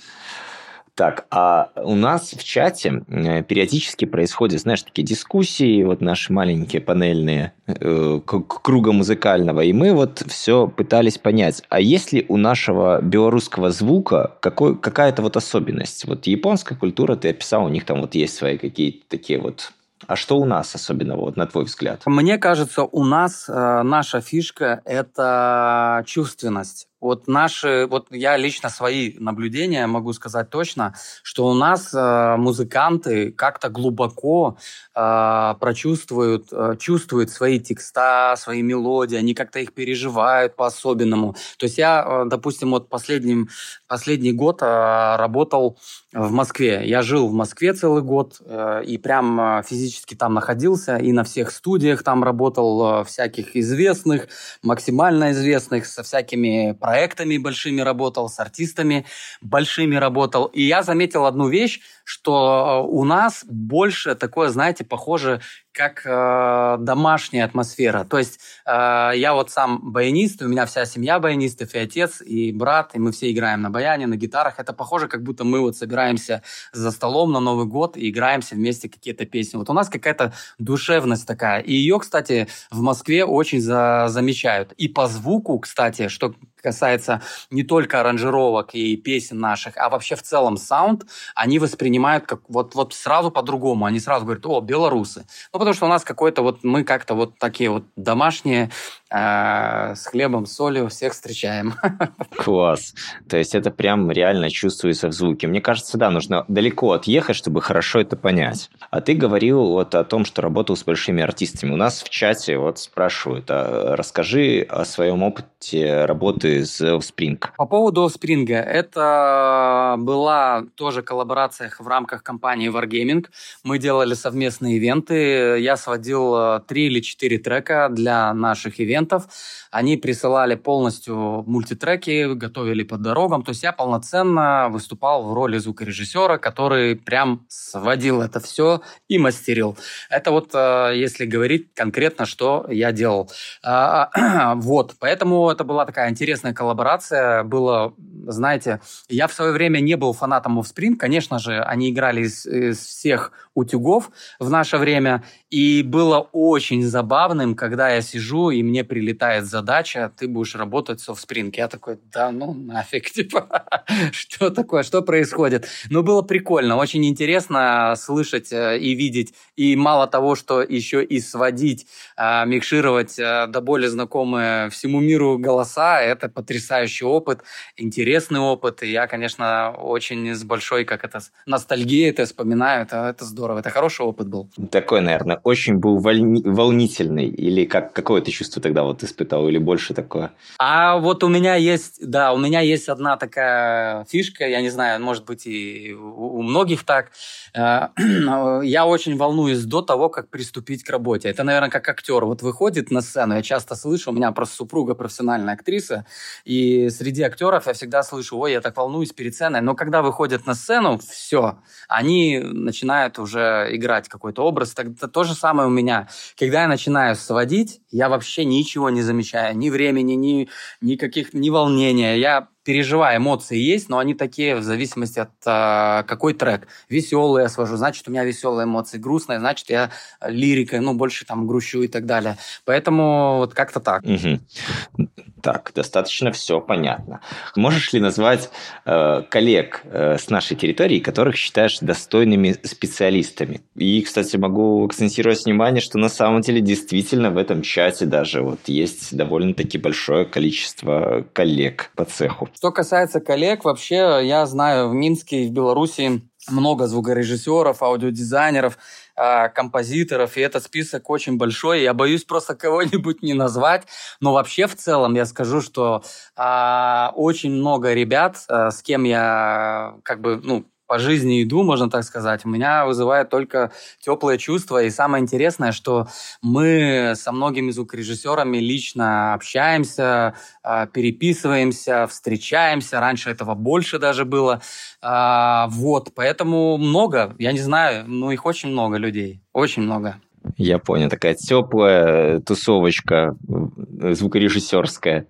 Так, а у нас в чате э, периодически происходят, знаешь, такие дискуссии, вот наши маленькие панельные, э, круга музыкального, и мы вот все пытались понять, а есть ли у нашего белорусского звука какой, какая-то вот особенность? Вот японская культура, ты описал, у них там вот есть свои какие-то такие вот а что у нас особенного, вот на твой взгляд? Мне кажется, у нас э, наша фишка – это чувственность. Вот наши, вот я лично свои наблюдения могу сказать точно, что у нас э, музыканты как-то глубоко э, прочувствуют, э, чувствуют свои текста, свои мелодии, они как-то их переживают по-особенному. То есть я, э, допустим, вот последним, последний год э, работал в Москве. Я жил в Москве целый год э, и прям э, физически там находился, и на всех студиях там работал, э, всяких известных, максимально известных, со всякими проектами проектами большими работал, с артистами большими работал. И я заметил одну вещь, что у нас больше такое, знаете, похоже как э, домашняя атмосфера. То есть э, я вот сам баянист, у меня вся семья баянистов, и отец, и брат, и мы все играем на баяне, на гитарах. Это похоже, как будто мы вот собираемся за столом на Новый год и играемся вместе какие-то песни. Вот у нас какая-то душевность такая. И ее, кстати, в Москве очень за замечают. И по звуку, кстати, что касается не только аранжировок и песен наших, а вообще в целом саунд, они воспринимают как вот, вот сразу по-другому. Они сразу говорят, о, белорусы. Ну, потому что у нас какой-то вот, мы как-то вот такие вот домашние, э, с хлебом, солью всех встречаем. Класс. То есть это прям реально чувствуется в звуке. Мне кажется, да, нужно далеко отъехать, чтобы хорошо это понять. А ты говорил вот о том, что работал с большими артистами. У нас в чате вот спрашивают, а расскажи о своем опыте работы с Offspring. По поводу Offspring. Это была тоже коллаборация в рамках компании Wargaming. Мы делали совместные ивенты я сводил э, три или четыре трека для наших ивентов. Они присылали полностью мультитреки, готовили под дорогам. То есть я полноценно выступал в роли звукорежиссера, который прям сводил это все и мастерил. Это вот э, если говорить конкретно, что я делал. А, вот, поэтому это была такая интересная коллаборация. Было, знаете, я в свое время не был фанатом Offspring. Конечно же, они играли из, из всех утюгов в наше время. И было очень забавным, когда я сижу, и мне прилетает задача, ты будешь работать в Offspring. Я такой, да ну нафиг, типа, что такое, что происходит? Ну, было прикольно, очень интересно слышать э, и видеть. И мало того, что еще и сводить, а, микшировать э, до более знакомые всему миру голоса, это потрясающий опыт, интересный опыт. И я, конечно, очень с большой, как это, ностальгией это вспоминаю. Это, это здорово, это хороший опыт был. Такой, наверное, очень был волни... волнительный? Или как, какое ты чувство тогда вот испытал? Или больше такое? А вот у меня есть, да, у меня есть одна такая фишка, я не знаю, может быть и у многих так. Э, я очень волнуюсь до того, как приступить к работе. Это, наверное, как актер. Вот выходит на сцену, я часто слышу, у меня просто супруга профессиональная актриса, и среди актеров я всегда слышу, ой, я так волнуюсь перед сценой. Но когда выходят на сцену, все, они начинают уже играть какой-то образ. Так, то же самое у меня. Когда я начинаю сводить, я вообще ничего не замечаю. Ни времени, ни, ни каких, ни волнения. Я переживаю, эмоции есть, но они такие в зависимости от э, какой трек. Веселый я свожу, значит, у меня веселые эмоции. Грустные, значит, я лирикой, ну, больше там грущу и так далее. Поэтому вот как-то так. Угу. Так, достаточно все понятно. Можешь ли назвать э, коллег э, с нашей территории, которых считаешь достойными специалистами? И, кстати, могу акцентировать внимание, что на самом деле действительно в этом чате даже вот есть довольно-таки большое количество коллег по цеху. Что касается коллег, вообще я знаю в Минске и в Беларуси много звукорежиссеров, аудиодизайнеров, а, композиторов, и этот список очень большой. Я боюсь просто кого-нибудь не назвать, но вообще в целом я скажу, что а, очень много ребят, а, с кем я как бы ну по жизни иду, можно так сказать, меня вызывает только теплые чувства. И самое интересное, что мы со многими звукорежиссерами лично общаемся, а, переписываемся, встречаемся. Раньше этого больше даже было. А, вот, поэтому много, я не знаю, ну их очень много людей, очень много. Я понял, такая теплая тусовочка звукорежиссерская,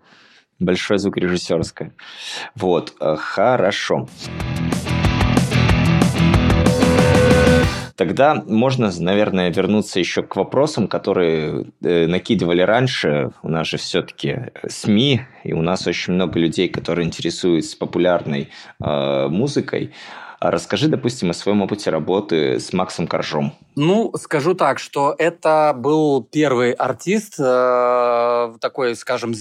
большая звукорежиссерская. Вот, э, хорошо. Тогда можно, наверное, вернуться еще к вопросам, которые э, накидывали раньше. У нас же все-таки СМИ, и у нас очень много людей, которые интересуются популярной э, музыкой. А расскажи, допустим, о своем опыте работы с Максом Коржом. Ну, скажу так, что это был первый артист, э, такой, скажем,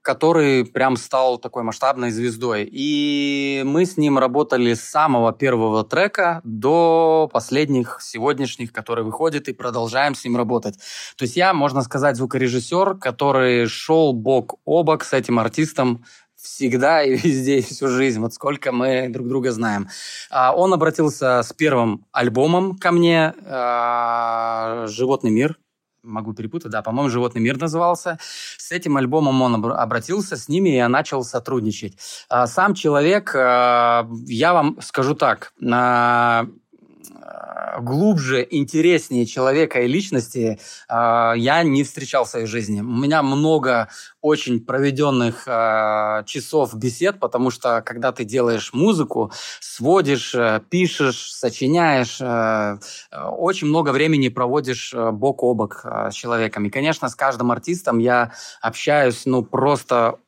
который прям стал такой масштабной звездой. И мы с ним работали с самого первого трека до последних сегодняшних, которые выходят, и продолжаем с ним работать. То есть я, можно сказать, звукорежиссер, который шел бок о бок с этим артистом всегда и везде, всю жизнь, вот сколько мы друг друга знаем. А, он обратился с первым альбомом ко мне а, «Животный мир», могу перепутать, да, по-моему, «Животный мир» назывался. С этим альбомом он обратился, с ними я начал сотрудничать. А, сам человек, я вам скажу так, глубже, интереснее человека и личности э, я не встречал в своей жизни. У меня много очень проведенных э, часов бесед, потому что когда ты делаешь музыку, сводишь, э, пишешь, сочиняешь, э, очень много времени проводишь э, бок о бок э, с человеком. И, конечно, с каждым артистом я общаюсь, ну, просто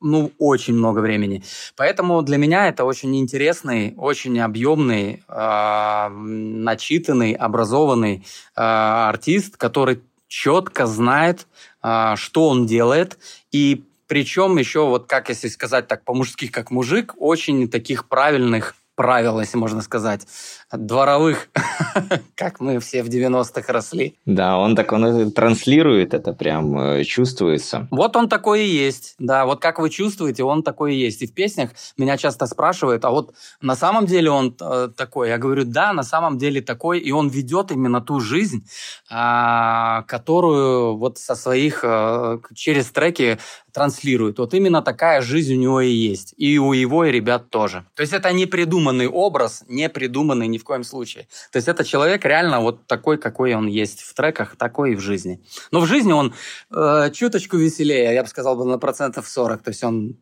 ну, очень много времени. Поэтому для меня это очень интересный, очень объемный, э, начитанный, образованный э, артист, который четко знает, э, что он делает, и причем еще, вот как если сказать так по-мужски, как мужик, очень таких правильных правил, если можно сказать, дворовых, как мы все в 90-х росли. Да, он так, он транслирует это прям, э, чувствуется. Вот он такой и есть, да, вот как вы чувствуете, он такой и есть. И в песнях меня часто спрашивают, а вот на самом деле он э, такой? Я говорю, да, на самом деле такой, и он ведет именно ту жизнь, э, которую вот со своих, э, через треки транслирует. Вот именно такая жизнь у него и есть. И у его и ребят тоже. То есть это не придуманный образ, не придуманный ни в коем случае. То есть это человек реально вот такой, какой он есть в треках, такой и в жизни. Но в жизни он э, чуточку веселее, я бы сказал бы на процентов 40. То есть он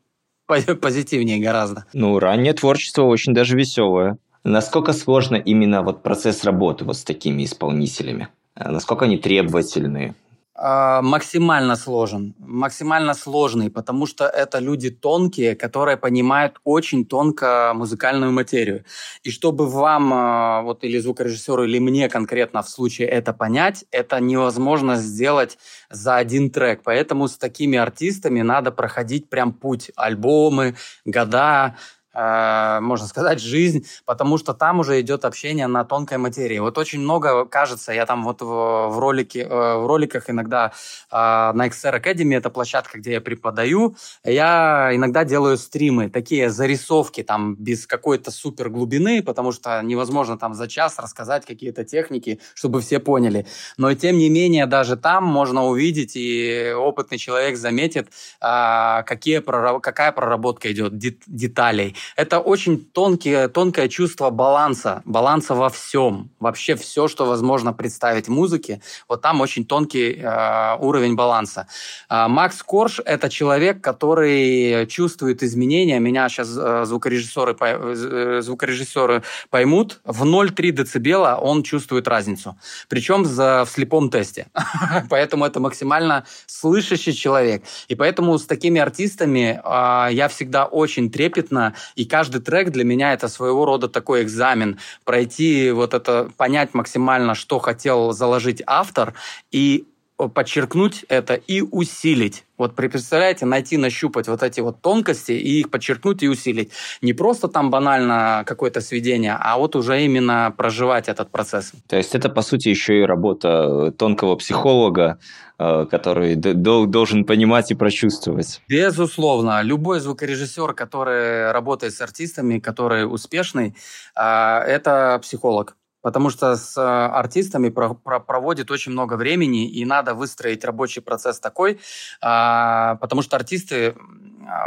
позитивнее гораздо. Ну, раннее творчество очень даже веселое. Насколько сложно именно вот процесс работы вот с такими исполнителями? Насколько они требовательные? А, максимально сложен, максимально сложный, потому что это люди тонкие, которые понимают очень тонко музыкальную материю. И чтобы вам, а, вот или звукорежиссеру, или мне конкретно в случае это понять, это невозможно сделать за один трек. Поэтому с такими артистами надо проходить прям путь, альбомы, года, можно сказать, жизнь, потому что там уже идет общение на тонкой материи. Вот очень много, кажется, я там вот в, в, ролике, э, в роликах иногда э, на XR Academy, это площадка, где я преподаю, я иногда делаю стримы, такие зарисовки там без какой-то супер глубины, потому что невозможно там за час рассказать какие-то техники, чтобы все поняли. Но тем не менее, даже там можно увидеть, и опытный человек заметит, какие, какая проработка идет деталей. Это очень тонкие, тонкое чувство баланса, баланса во всем. Вообще все, что возможно представить в музыке, вот там очень тонкий э, уровень баланса. Э, Макс Корж – это человек, который чувствует изменения. Меня сейчас э, звукорежиссеры, э, звукорежиссеры поймут. В 0,3 децибела он чувствует разницу. Причем за, в слепом тесте. поэтому это максимально слышащий человек. И поэтому с такими артистами э, я всегда очень трепетно и каждый трек для меня это своего рода такой экзамен. Пройти вот это, понять максимально, что хотел заложить автор, и подчеркнуть это и усилить. Вот представляете, найти, нащупать вот эти вот тонкости и их подчеркнуть и усилить. Не просто там банально какое-то сведение, а вот уже именно проживать этот процесс. То есть это, по сути, еще и работа тонкого психолога, э, который должен понимать и прочувствовать. Безусловно. Любой звукорежиссер, который работает с артистами, который успешный, э, это психолог потому что с э, артистами про, про, проводит очень много времени, и надо выстроить рабочий процесс такой, а, потому что артисты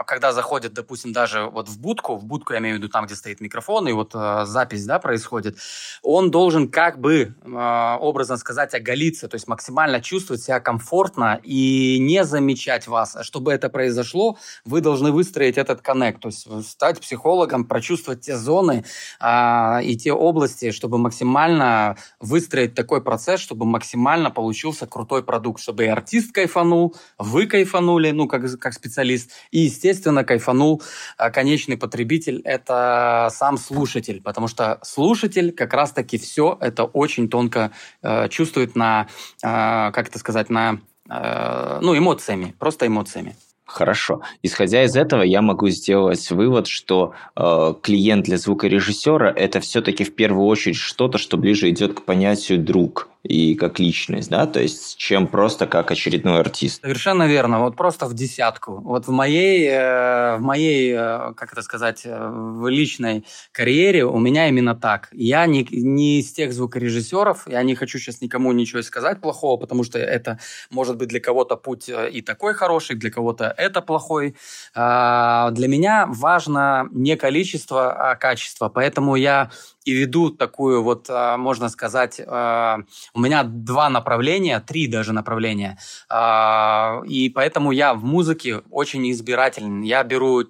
когда заходят, допустим, даже вот в будку, в будку я имею в виду там, где стоит микрофон, и вот э, запись, да, происходит, он должен как бы, э, образно сказать, оголиться, то есть максимально чувствовать себя комфортно и не замечать вас. А чтобы это произошло, вы должны выстроить этот коннект, то есть стать психологом, прочувствовать те зоны э, и те области, чтобы максимально выстроить такой процесс, чтобы максимально получился крутой продукт, чтобы и артист кайфанул, вы кайфанули, ну, как, как специалист, и естественно, кайфанул а, конечный потребитель – это сам слушатель, потому что слушатель как раз-таки все это очень тонко э, чувствует на, э, как это сказать, на, э, ну, эмоциями, просто эмоциями. Хорошо. Исходя из этого, я могу сделать вывод, что э, клиент для звукорежиссера это все-таки в первую очередь что-то, что ближе идет к понятию друг и как личность, да, то есть чем просто как очередной артист. Совершенно верно, вот просто в десятку. Вот в моей, э, в моей, э, как это сказать, э, в личной карьере у меня именно так. Я не, не из тех звукорежиссеров, я не хочу сейчас никому ничего сказать плохого, потому что это может быть для кого-то путь и такой хороший, для кого-то это плохой. А, для меня важно не количество, а качество, поэтому я и веду такую вот, а, можно сказать, а, у меня два направления, три даже направления, а, и поэтому я в музыке очень избирателен. Я беру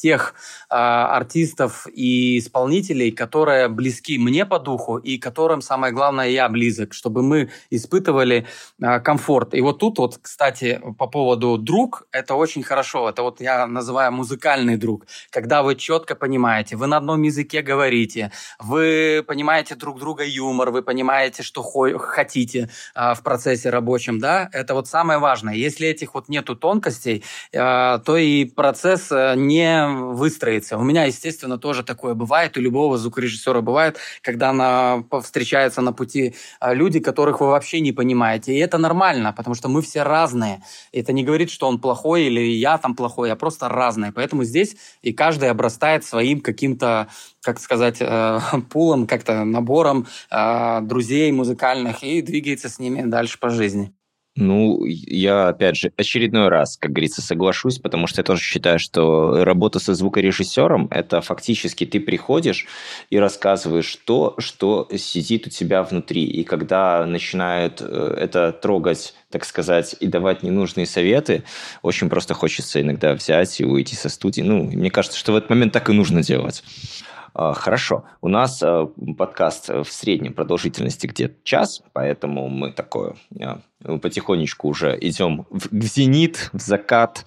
тех э, артистов и исполнителей, которые близки мне по духу и которым, самое главное, я близок, чтобы мы испытывали э, комфорт. И вот тут вот, кстати, по поводу друг, это очень хорошо. Это вот я называю музыкальный друг. Когда вы четко понимаете, вы на одном языке говорите, вы понимаете друг друга юмор, вы понимаете, что хотите э, в процессе рабочем, да, это вот самое важное. Если этих вот нету тонкостей, э, то и процесс не выстроиться. У меня, естественно, тоже такое бывает, у любого звукорежиссера бывает, когда на, встречаются на пути а, люди, которых вы вообще не понимаете. И это нормально, потому что мы все разные. Это не говорит, что он плохой или я там плохой, а просто разные. Поэтому здесь и каждый обрастает своим каким-то как сказать, э, пулом, как-то набором э, друзей музыкальных и двигается с ними дальше по жизни. Ну, я, опять же, очередной раз, как говорится, соглашусь, потому что я тоже считаю, что работа со звукорежиссером – это фактически ты приходишь и рассказываешь то, что сидит у тебя внутри. И когда начинают э, это трогать, так сказать, и давать ненужные советы, очень просто хочется иногда взять и уйти со студии. Ну, мне кажется, что в этот момент так и нужно делать. А, хорошо. У нас э, подкаст в среднем продолжительности где-то час, поэтому мы такое э, потихонечку уже идем в, зенит, в закат.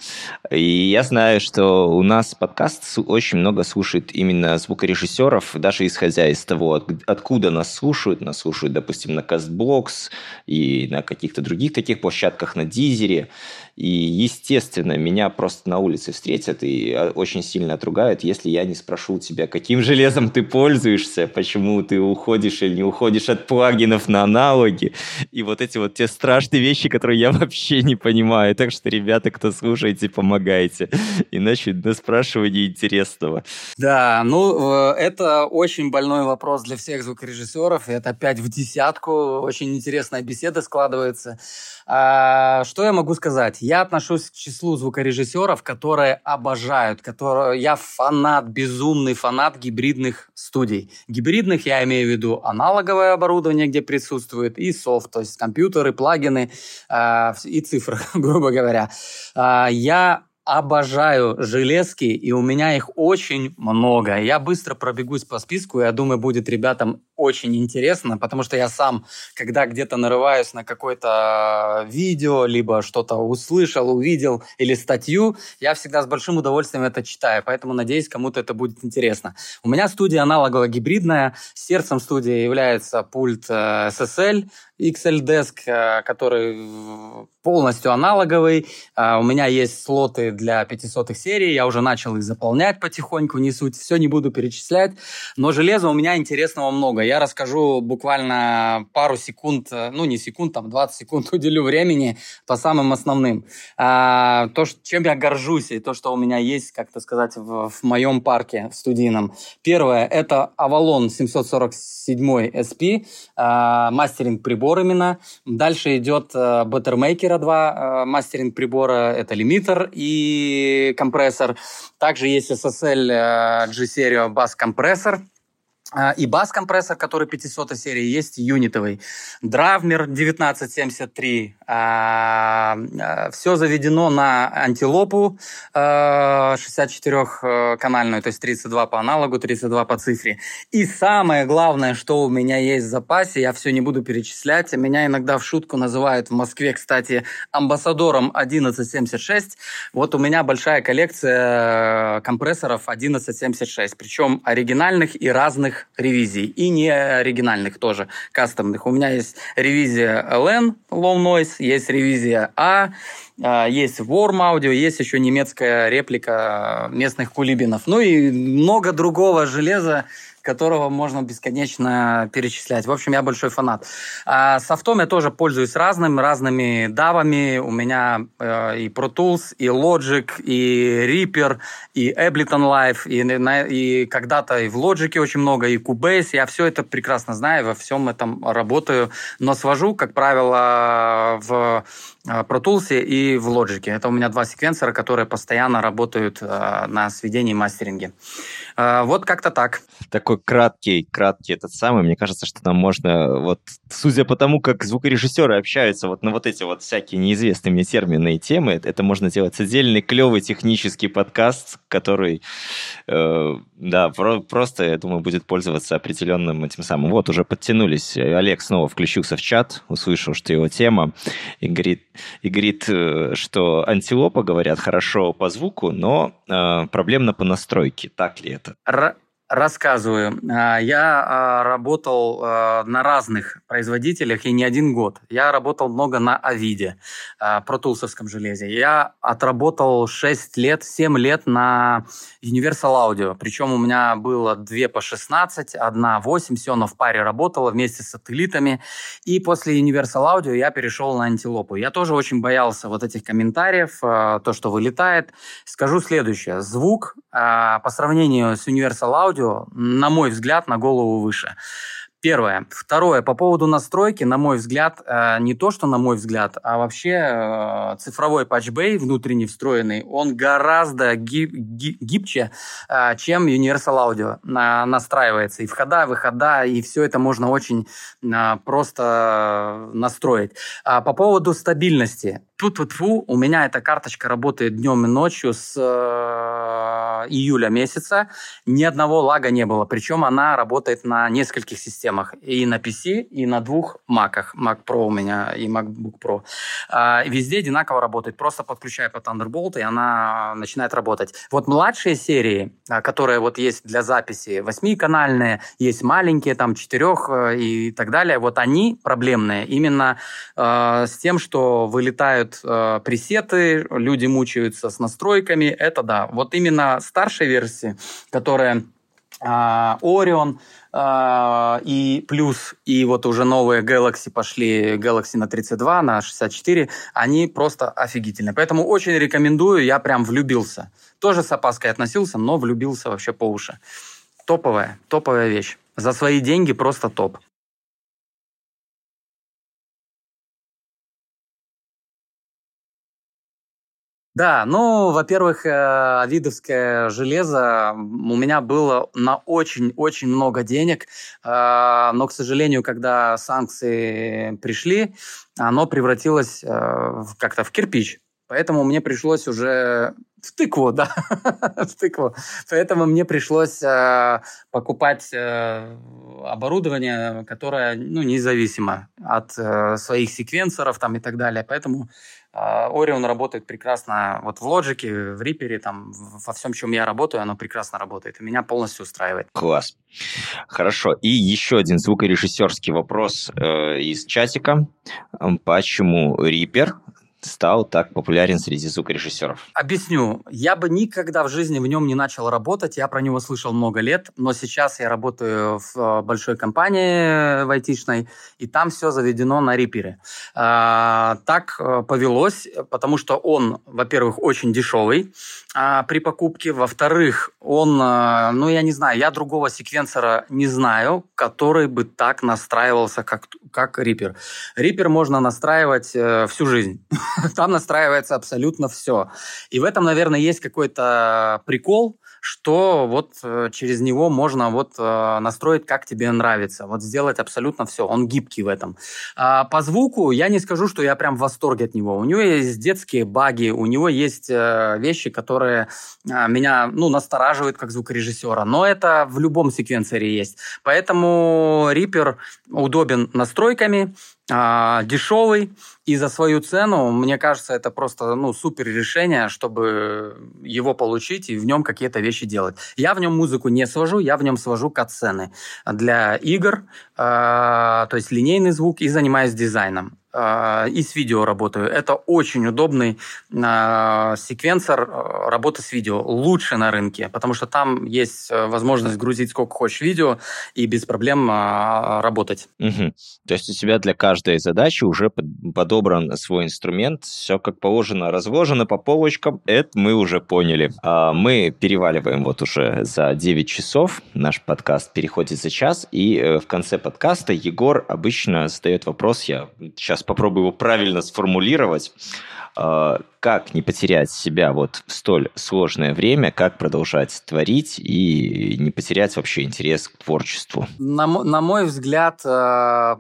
И я знаю, что у нас подкаст очень много слушает именно звукорежиссеров, даже исходя из того, от, откуда нас слушают. Нас слушают, допустим, на Castbox и на каких-то других таких площадках, на Дизере. И, естественно, меня просто на улице встретят и а, очень сильно отругают, если я не спрошу тебя, каким железом ты пользуешься, почему ты уходишь или не уходишь от плагинов на аналоги. И вот эти вот те страшные страшные вещи, которые я вообще не понимаю. Так что, ребята, кто слушаете, помогайте. Иначе на спрашивание интересного. Да, ну, э, это очень больной вопрос для всех звукорежиссеров. Это опять в десятку. Очень интересная беседа складывается. А, что я могу сказать? Я отношусь к числу звукорежиссеров, которые обожают, которые... я фанат, безумный фанат гибридных студий. Гибридных я имею в виду аналоговое оборудование, где присутствует, и софт, то есть компьютеры, плагины э, и цифры, грубо говоря. Э, я обожаю железки, и у меня их очень много. Я быстро пробегусь по списку, я думаю, будет ребятам очень интересно, потому что я сам, когда где-то нарываюсь на какое-то видео, либо что-то услышал, увидел или статью, я всегда с большим удовольствием это читаю, поэтому надеюсь, кому-то это будет интересно. У меня студия аналогово-гибридная, сердцем студии является пульт э, SSL, XL-Desk, э, который полностью аналоговый. Э, у меня есть слоты для 500 серий, я уже начал их заполнять потихоньку, не суть, все не буду перечислять, но железа у меня интересного много. Я расскажу буквально пару секунд, э, ну не секунд, там 20 секунд уделю времени по самым основным. То, чем я горжусь и то, что у меня есть, как-то сказать, в, в моем парке в студийном. Первое, это Avalon 747 SP, мастеринг прибор именно. Дальше идет э, Bettermaker 2 э, мастеринг прибора, это лимитер и компрессор. Также есть SSL э, G-Series бас-компрессор. А, и бас-компрессор, который 500 серии, есть юнитовый. Дравмер 1973. А, а, Все заведено на антилопу 64-канальную, то есть 32 по аналогу, 32 по цифре. И самое главное, что у меня есть в запасе, я все не буду перечислять, меня иногда в шутку называют в Москве, кстати, амбассадором 1176. Вот у меня большая коллекция э, компрессоров 1176, причем оригинальных и разных ревизий, и не оригинальных тоже, кастомных. У меня есть ревизия LN, Low Noise, есть ревизия A, а, есть Warm Audio, есть еще немецкая реплика местных кулибинов. Ну и много другого железа, которого можно бесконечно перечислять. В общем, я большой фанат. А софтом я тоже пользуюсь разным, разными давами. У меня э, и Pro Tools, и Logic, и Reaper, и Ableton Live, и, и когда-то и в Logic очень много, и Cubase. Я все это прекрасно знаю, во всем этом работаю, но свожу, как правило, в Pro Tools и в Logic. Это у меня два секвенсора, которые постоянно работают э, на сведении и мастеринге. Э, вот как-то так. Такой краткий, краткий этот самый. Мне кажется, что там можно, вот, судя по тому, как звукорежиссеры общаются вот на вот эти вот всякие неизвестные мне термины и темы, это можно делать отдельный клевый технический подкаст, который, э, да, про, просто, я думаю, будет пользоваться определенным этим самым. Вот, уже подтянулись. Олег снова включился в чат, услышал, что его тема, и говорит, и говорит э, что антилопа, говорят, хорошо по звуку, но э, проблемно по настройке. Так ли это? Р Рассказываю. А, я а, работал а, на разных производителях и не один год. Я работал много на Авиде, протулсовском железе. Я отработал 6 лет, 7 лет на Universal Audio. Причем у меня было 2 по 16, одна 8, все, но в паре работала вместе с сателлитами. И после Universal Audio я перешел на антилопу. Я тоже очень боялся вот этих комментариев, то, что вылетает. Скажу следующее. Звук по сравнению с Universal Audio аудио, на мой взгляд, на голову выше. Первое. Второе. По поводу настройки, на мой взгляд, э, не то, что на мой взгляд, а вообще э, цифровой патчбей внутренний встроенный, он гораздо гиб, гиб, гибче, э, чем Universal Audio настраивается. И входа, выхода, и все это можно очень просто настроить. А по поводу стабильности. Тут вот фу, у меня эта карточка работает днем и ночью с июля месяца. Ни одного лага не было. Причем она работает на нескольких системах. И на PC, и на двух Macах. Mac Pro у меня и MacBook Pro. А, везде одинаково работает. Просто подключаю по Thunderbolt, и она начинает работать. Вот младшие серии, а, которые вот есть для записи, восьмиканальные, есть маленькие, там, четырех э, и так далее, вот они проблемные именно э, с тем, что вылетают э, пресеты, люди мучаются с настройками. Это да. Вот именно старшей версии, которая э, Orion э, и плюс, и вот уже новые Galaxy пошли, Galaxy на 32, на 64, они просто офигительные. Поэтому очень рекомендую, я прям влюбился. Тоже с опаской относился, но влюбился вообще по уши. Топовая, топовая вещь. За свои деньги просто топ. Да, ну, во-первых, э, Авидовское железо у меня было на очень-очень много денег, э, но, к сожалению, когда санкции пришли, оно превратилось э, как-то в кирпич. Поэтому мне пришлось уже в тыкву, да, в тыкву. Поэтому мне пришлось покупать оборудование, которое ну, независимо от своих секвенсоров там, и так далее. Поэтому Orion работает прекрасно вот в Logic, в Reaper, там, во всем, чем я работаю, оно прекрасно работает. И меня полностью устраивает. Класс. Хорошо. И еще один звукорежиссерский вопрос э, из чатика. Почему Reaper стал так популярен среди звукорежиссеров? Объясню. Я бы никогда в жизни в нем не начал работать. Я про него слышал много лет, но сейчас я работаю в э, большой компании в айтишной, и там все заведено на рипере. А, так э, повелось, потому что он, во-первых, очень дешевый а, при покупке, во-вторых, он, э, ну, я не знаю, я другого секвенсора не знаю, который бы так настраивался, как, как Reaper. Reaper можно настраивать всю жизнь. Там настраивается абсолютно все. И в этом, наверное, есть какой-то прикол, что вот э, через него можно вот э, настроить, как тебе нравится, вот сделать абсолютно все. Он гибкий в этом. А по звуку я не скажу, что я прям в восторге от него. У него есть детские баги, у него есть э, вещи, которые меня ну, настораживают как звукорежиссера, но это в любом секвенсоре есть. Поэтому Reaper удобен настройками, а, дешевый, и за свою цену, мне кажется, это просто ну, супер решение, чтобы его получить и в нем какие-то вещи делать. Я в нем музыку не свожу, я в нем свожу катсцены для игр, э, то есть линейный звук, и занимаюсь дизайном. А, и с видео работаю. Это очень удобный э, секвенсор э, работы с видео. Лучше на рынке, потому что там есть э, возможность грузить сколько хочешь видео и без проблем э, работать. Угу. То есть у тебя для каждой задачи уже подобран свой инструмент, все как положено, разложено по полочкам, это мы уже поняли. А мы переваливаем вот уже за 9 часов, наш подкаст переходит за час, и в конце подкаста Егор обычно задает вопрос, я сейчас сейчас попробую его правильно сформулировать. А, как не потерять себя вот в столь сложное время, как продолжать творить и не потерять вообще интерес к творчеству? На, на мой взгляд, а,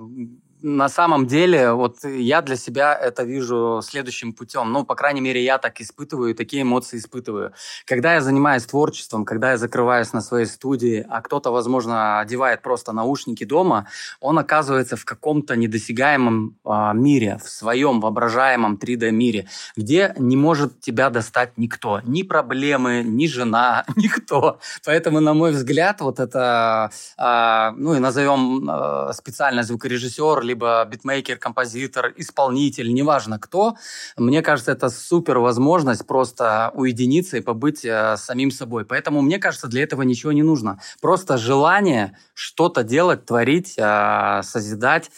на самом деле, вот я для себя это вижу следующим путем. Ну, по крайней мере, я так испытываю, такие эмоции испытываю. Когда я занимаюсь творчеством, когда я закрываюсь на своей студии, а кто-то, возможно, одевает просто наушники дома, он оказывается в каком-то недосягаемом а, мире, в своем воображаемом 3D-мире, где не может тебя достать никто. Ни проблемы, ни жена, никто. Поэтому, на мой взгляд, вот это, а, ну и назовем а, специально звукорежиссер, либо битмейкер, композитор, исполнитель, неважно кто, мне кажется, это супер возможность просто уединиться и побыть э, самим собой. Поэтому, мне кажется, для этого ничего не нужно. Просто желание что-то делать, творить, э, созидать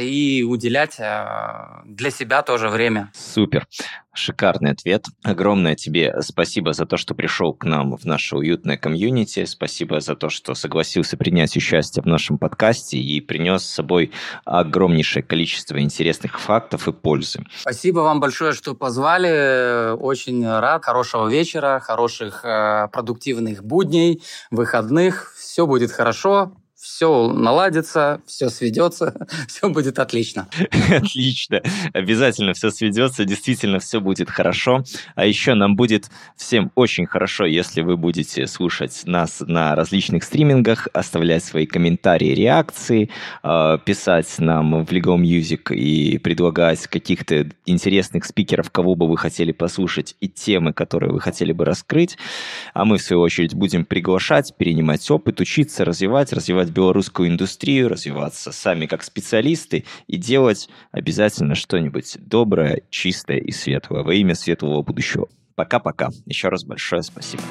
и уделять для себя тоже время. Супер. Шикарный ответ. Огромное тебе спасибо за то, что пришел к нам в наше уютное комьюнити. Спасибо за то, что согласился принять участие в нашем подкасте и принес с собой огромнейшее количество интересных фактов и пользы. Спасибо вам большое, что позвали. Очень рад. Хорошего вечера, хороших э, продуктивных будней, выходных. Все будет хорошо все наладится, все сведется, все будет отлично. Отлично. Обязательно все сведется, действительно все будет хорошо. А еще нам будет всем очень хорошо, если вы будете слушать нас на различных стримингах, оставлять свои комментарии, реакции, а, писать нам в Lego Music и предлагать каких-то интересных спикеров, кого бы вы хотели послушать, и темы, которые вы хотели бы раскрыть. А мы, в свою очередь, будем приглашать, перенимать опыт, учиться, развивать, развивать белорусскую индустрию, развиваться сами как специалисты и делать обязательно что-нибудь доброе, чистое и светлое во имя светлого будущего. Пока-пока. Еще раз большое спасибо.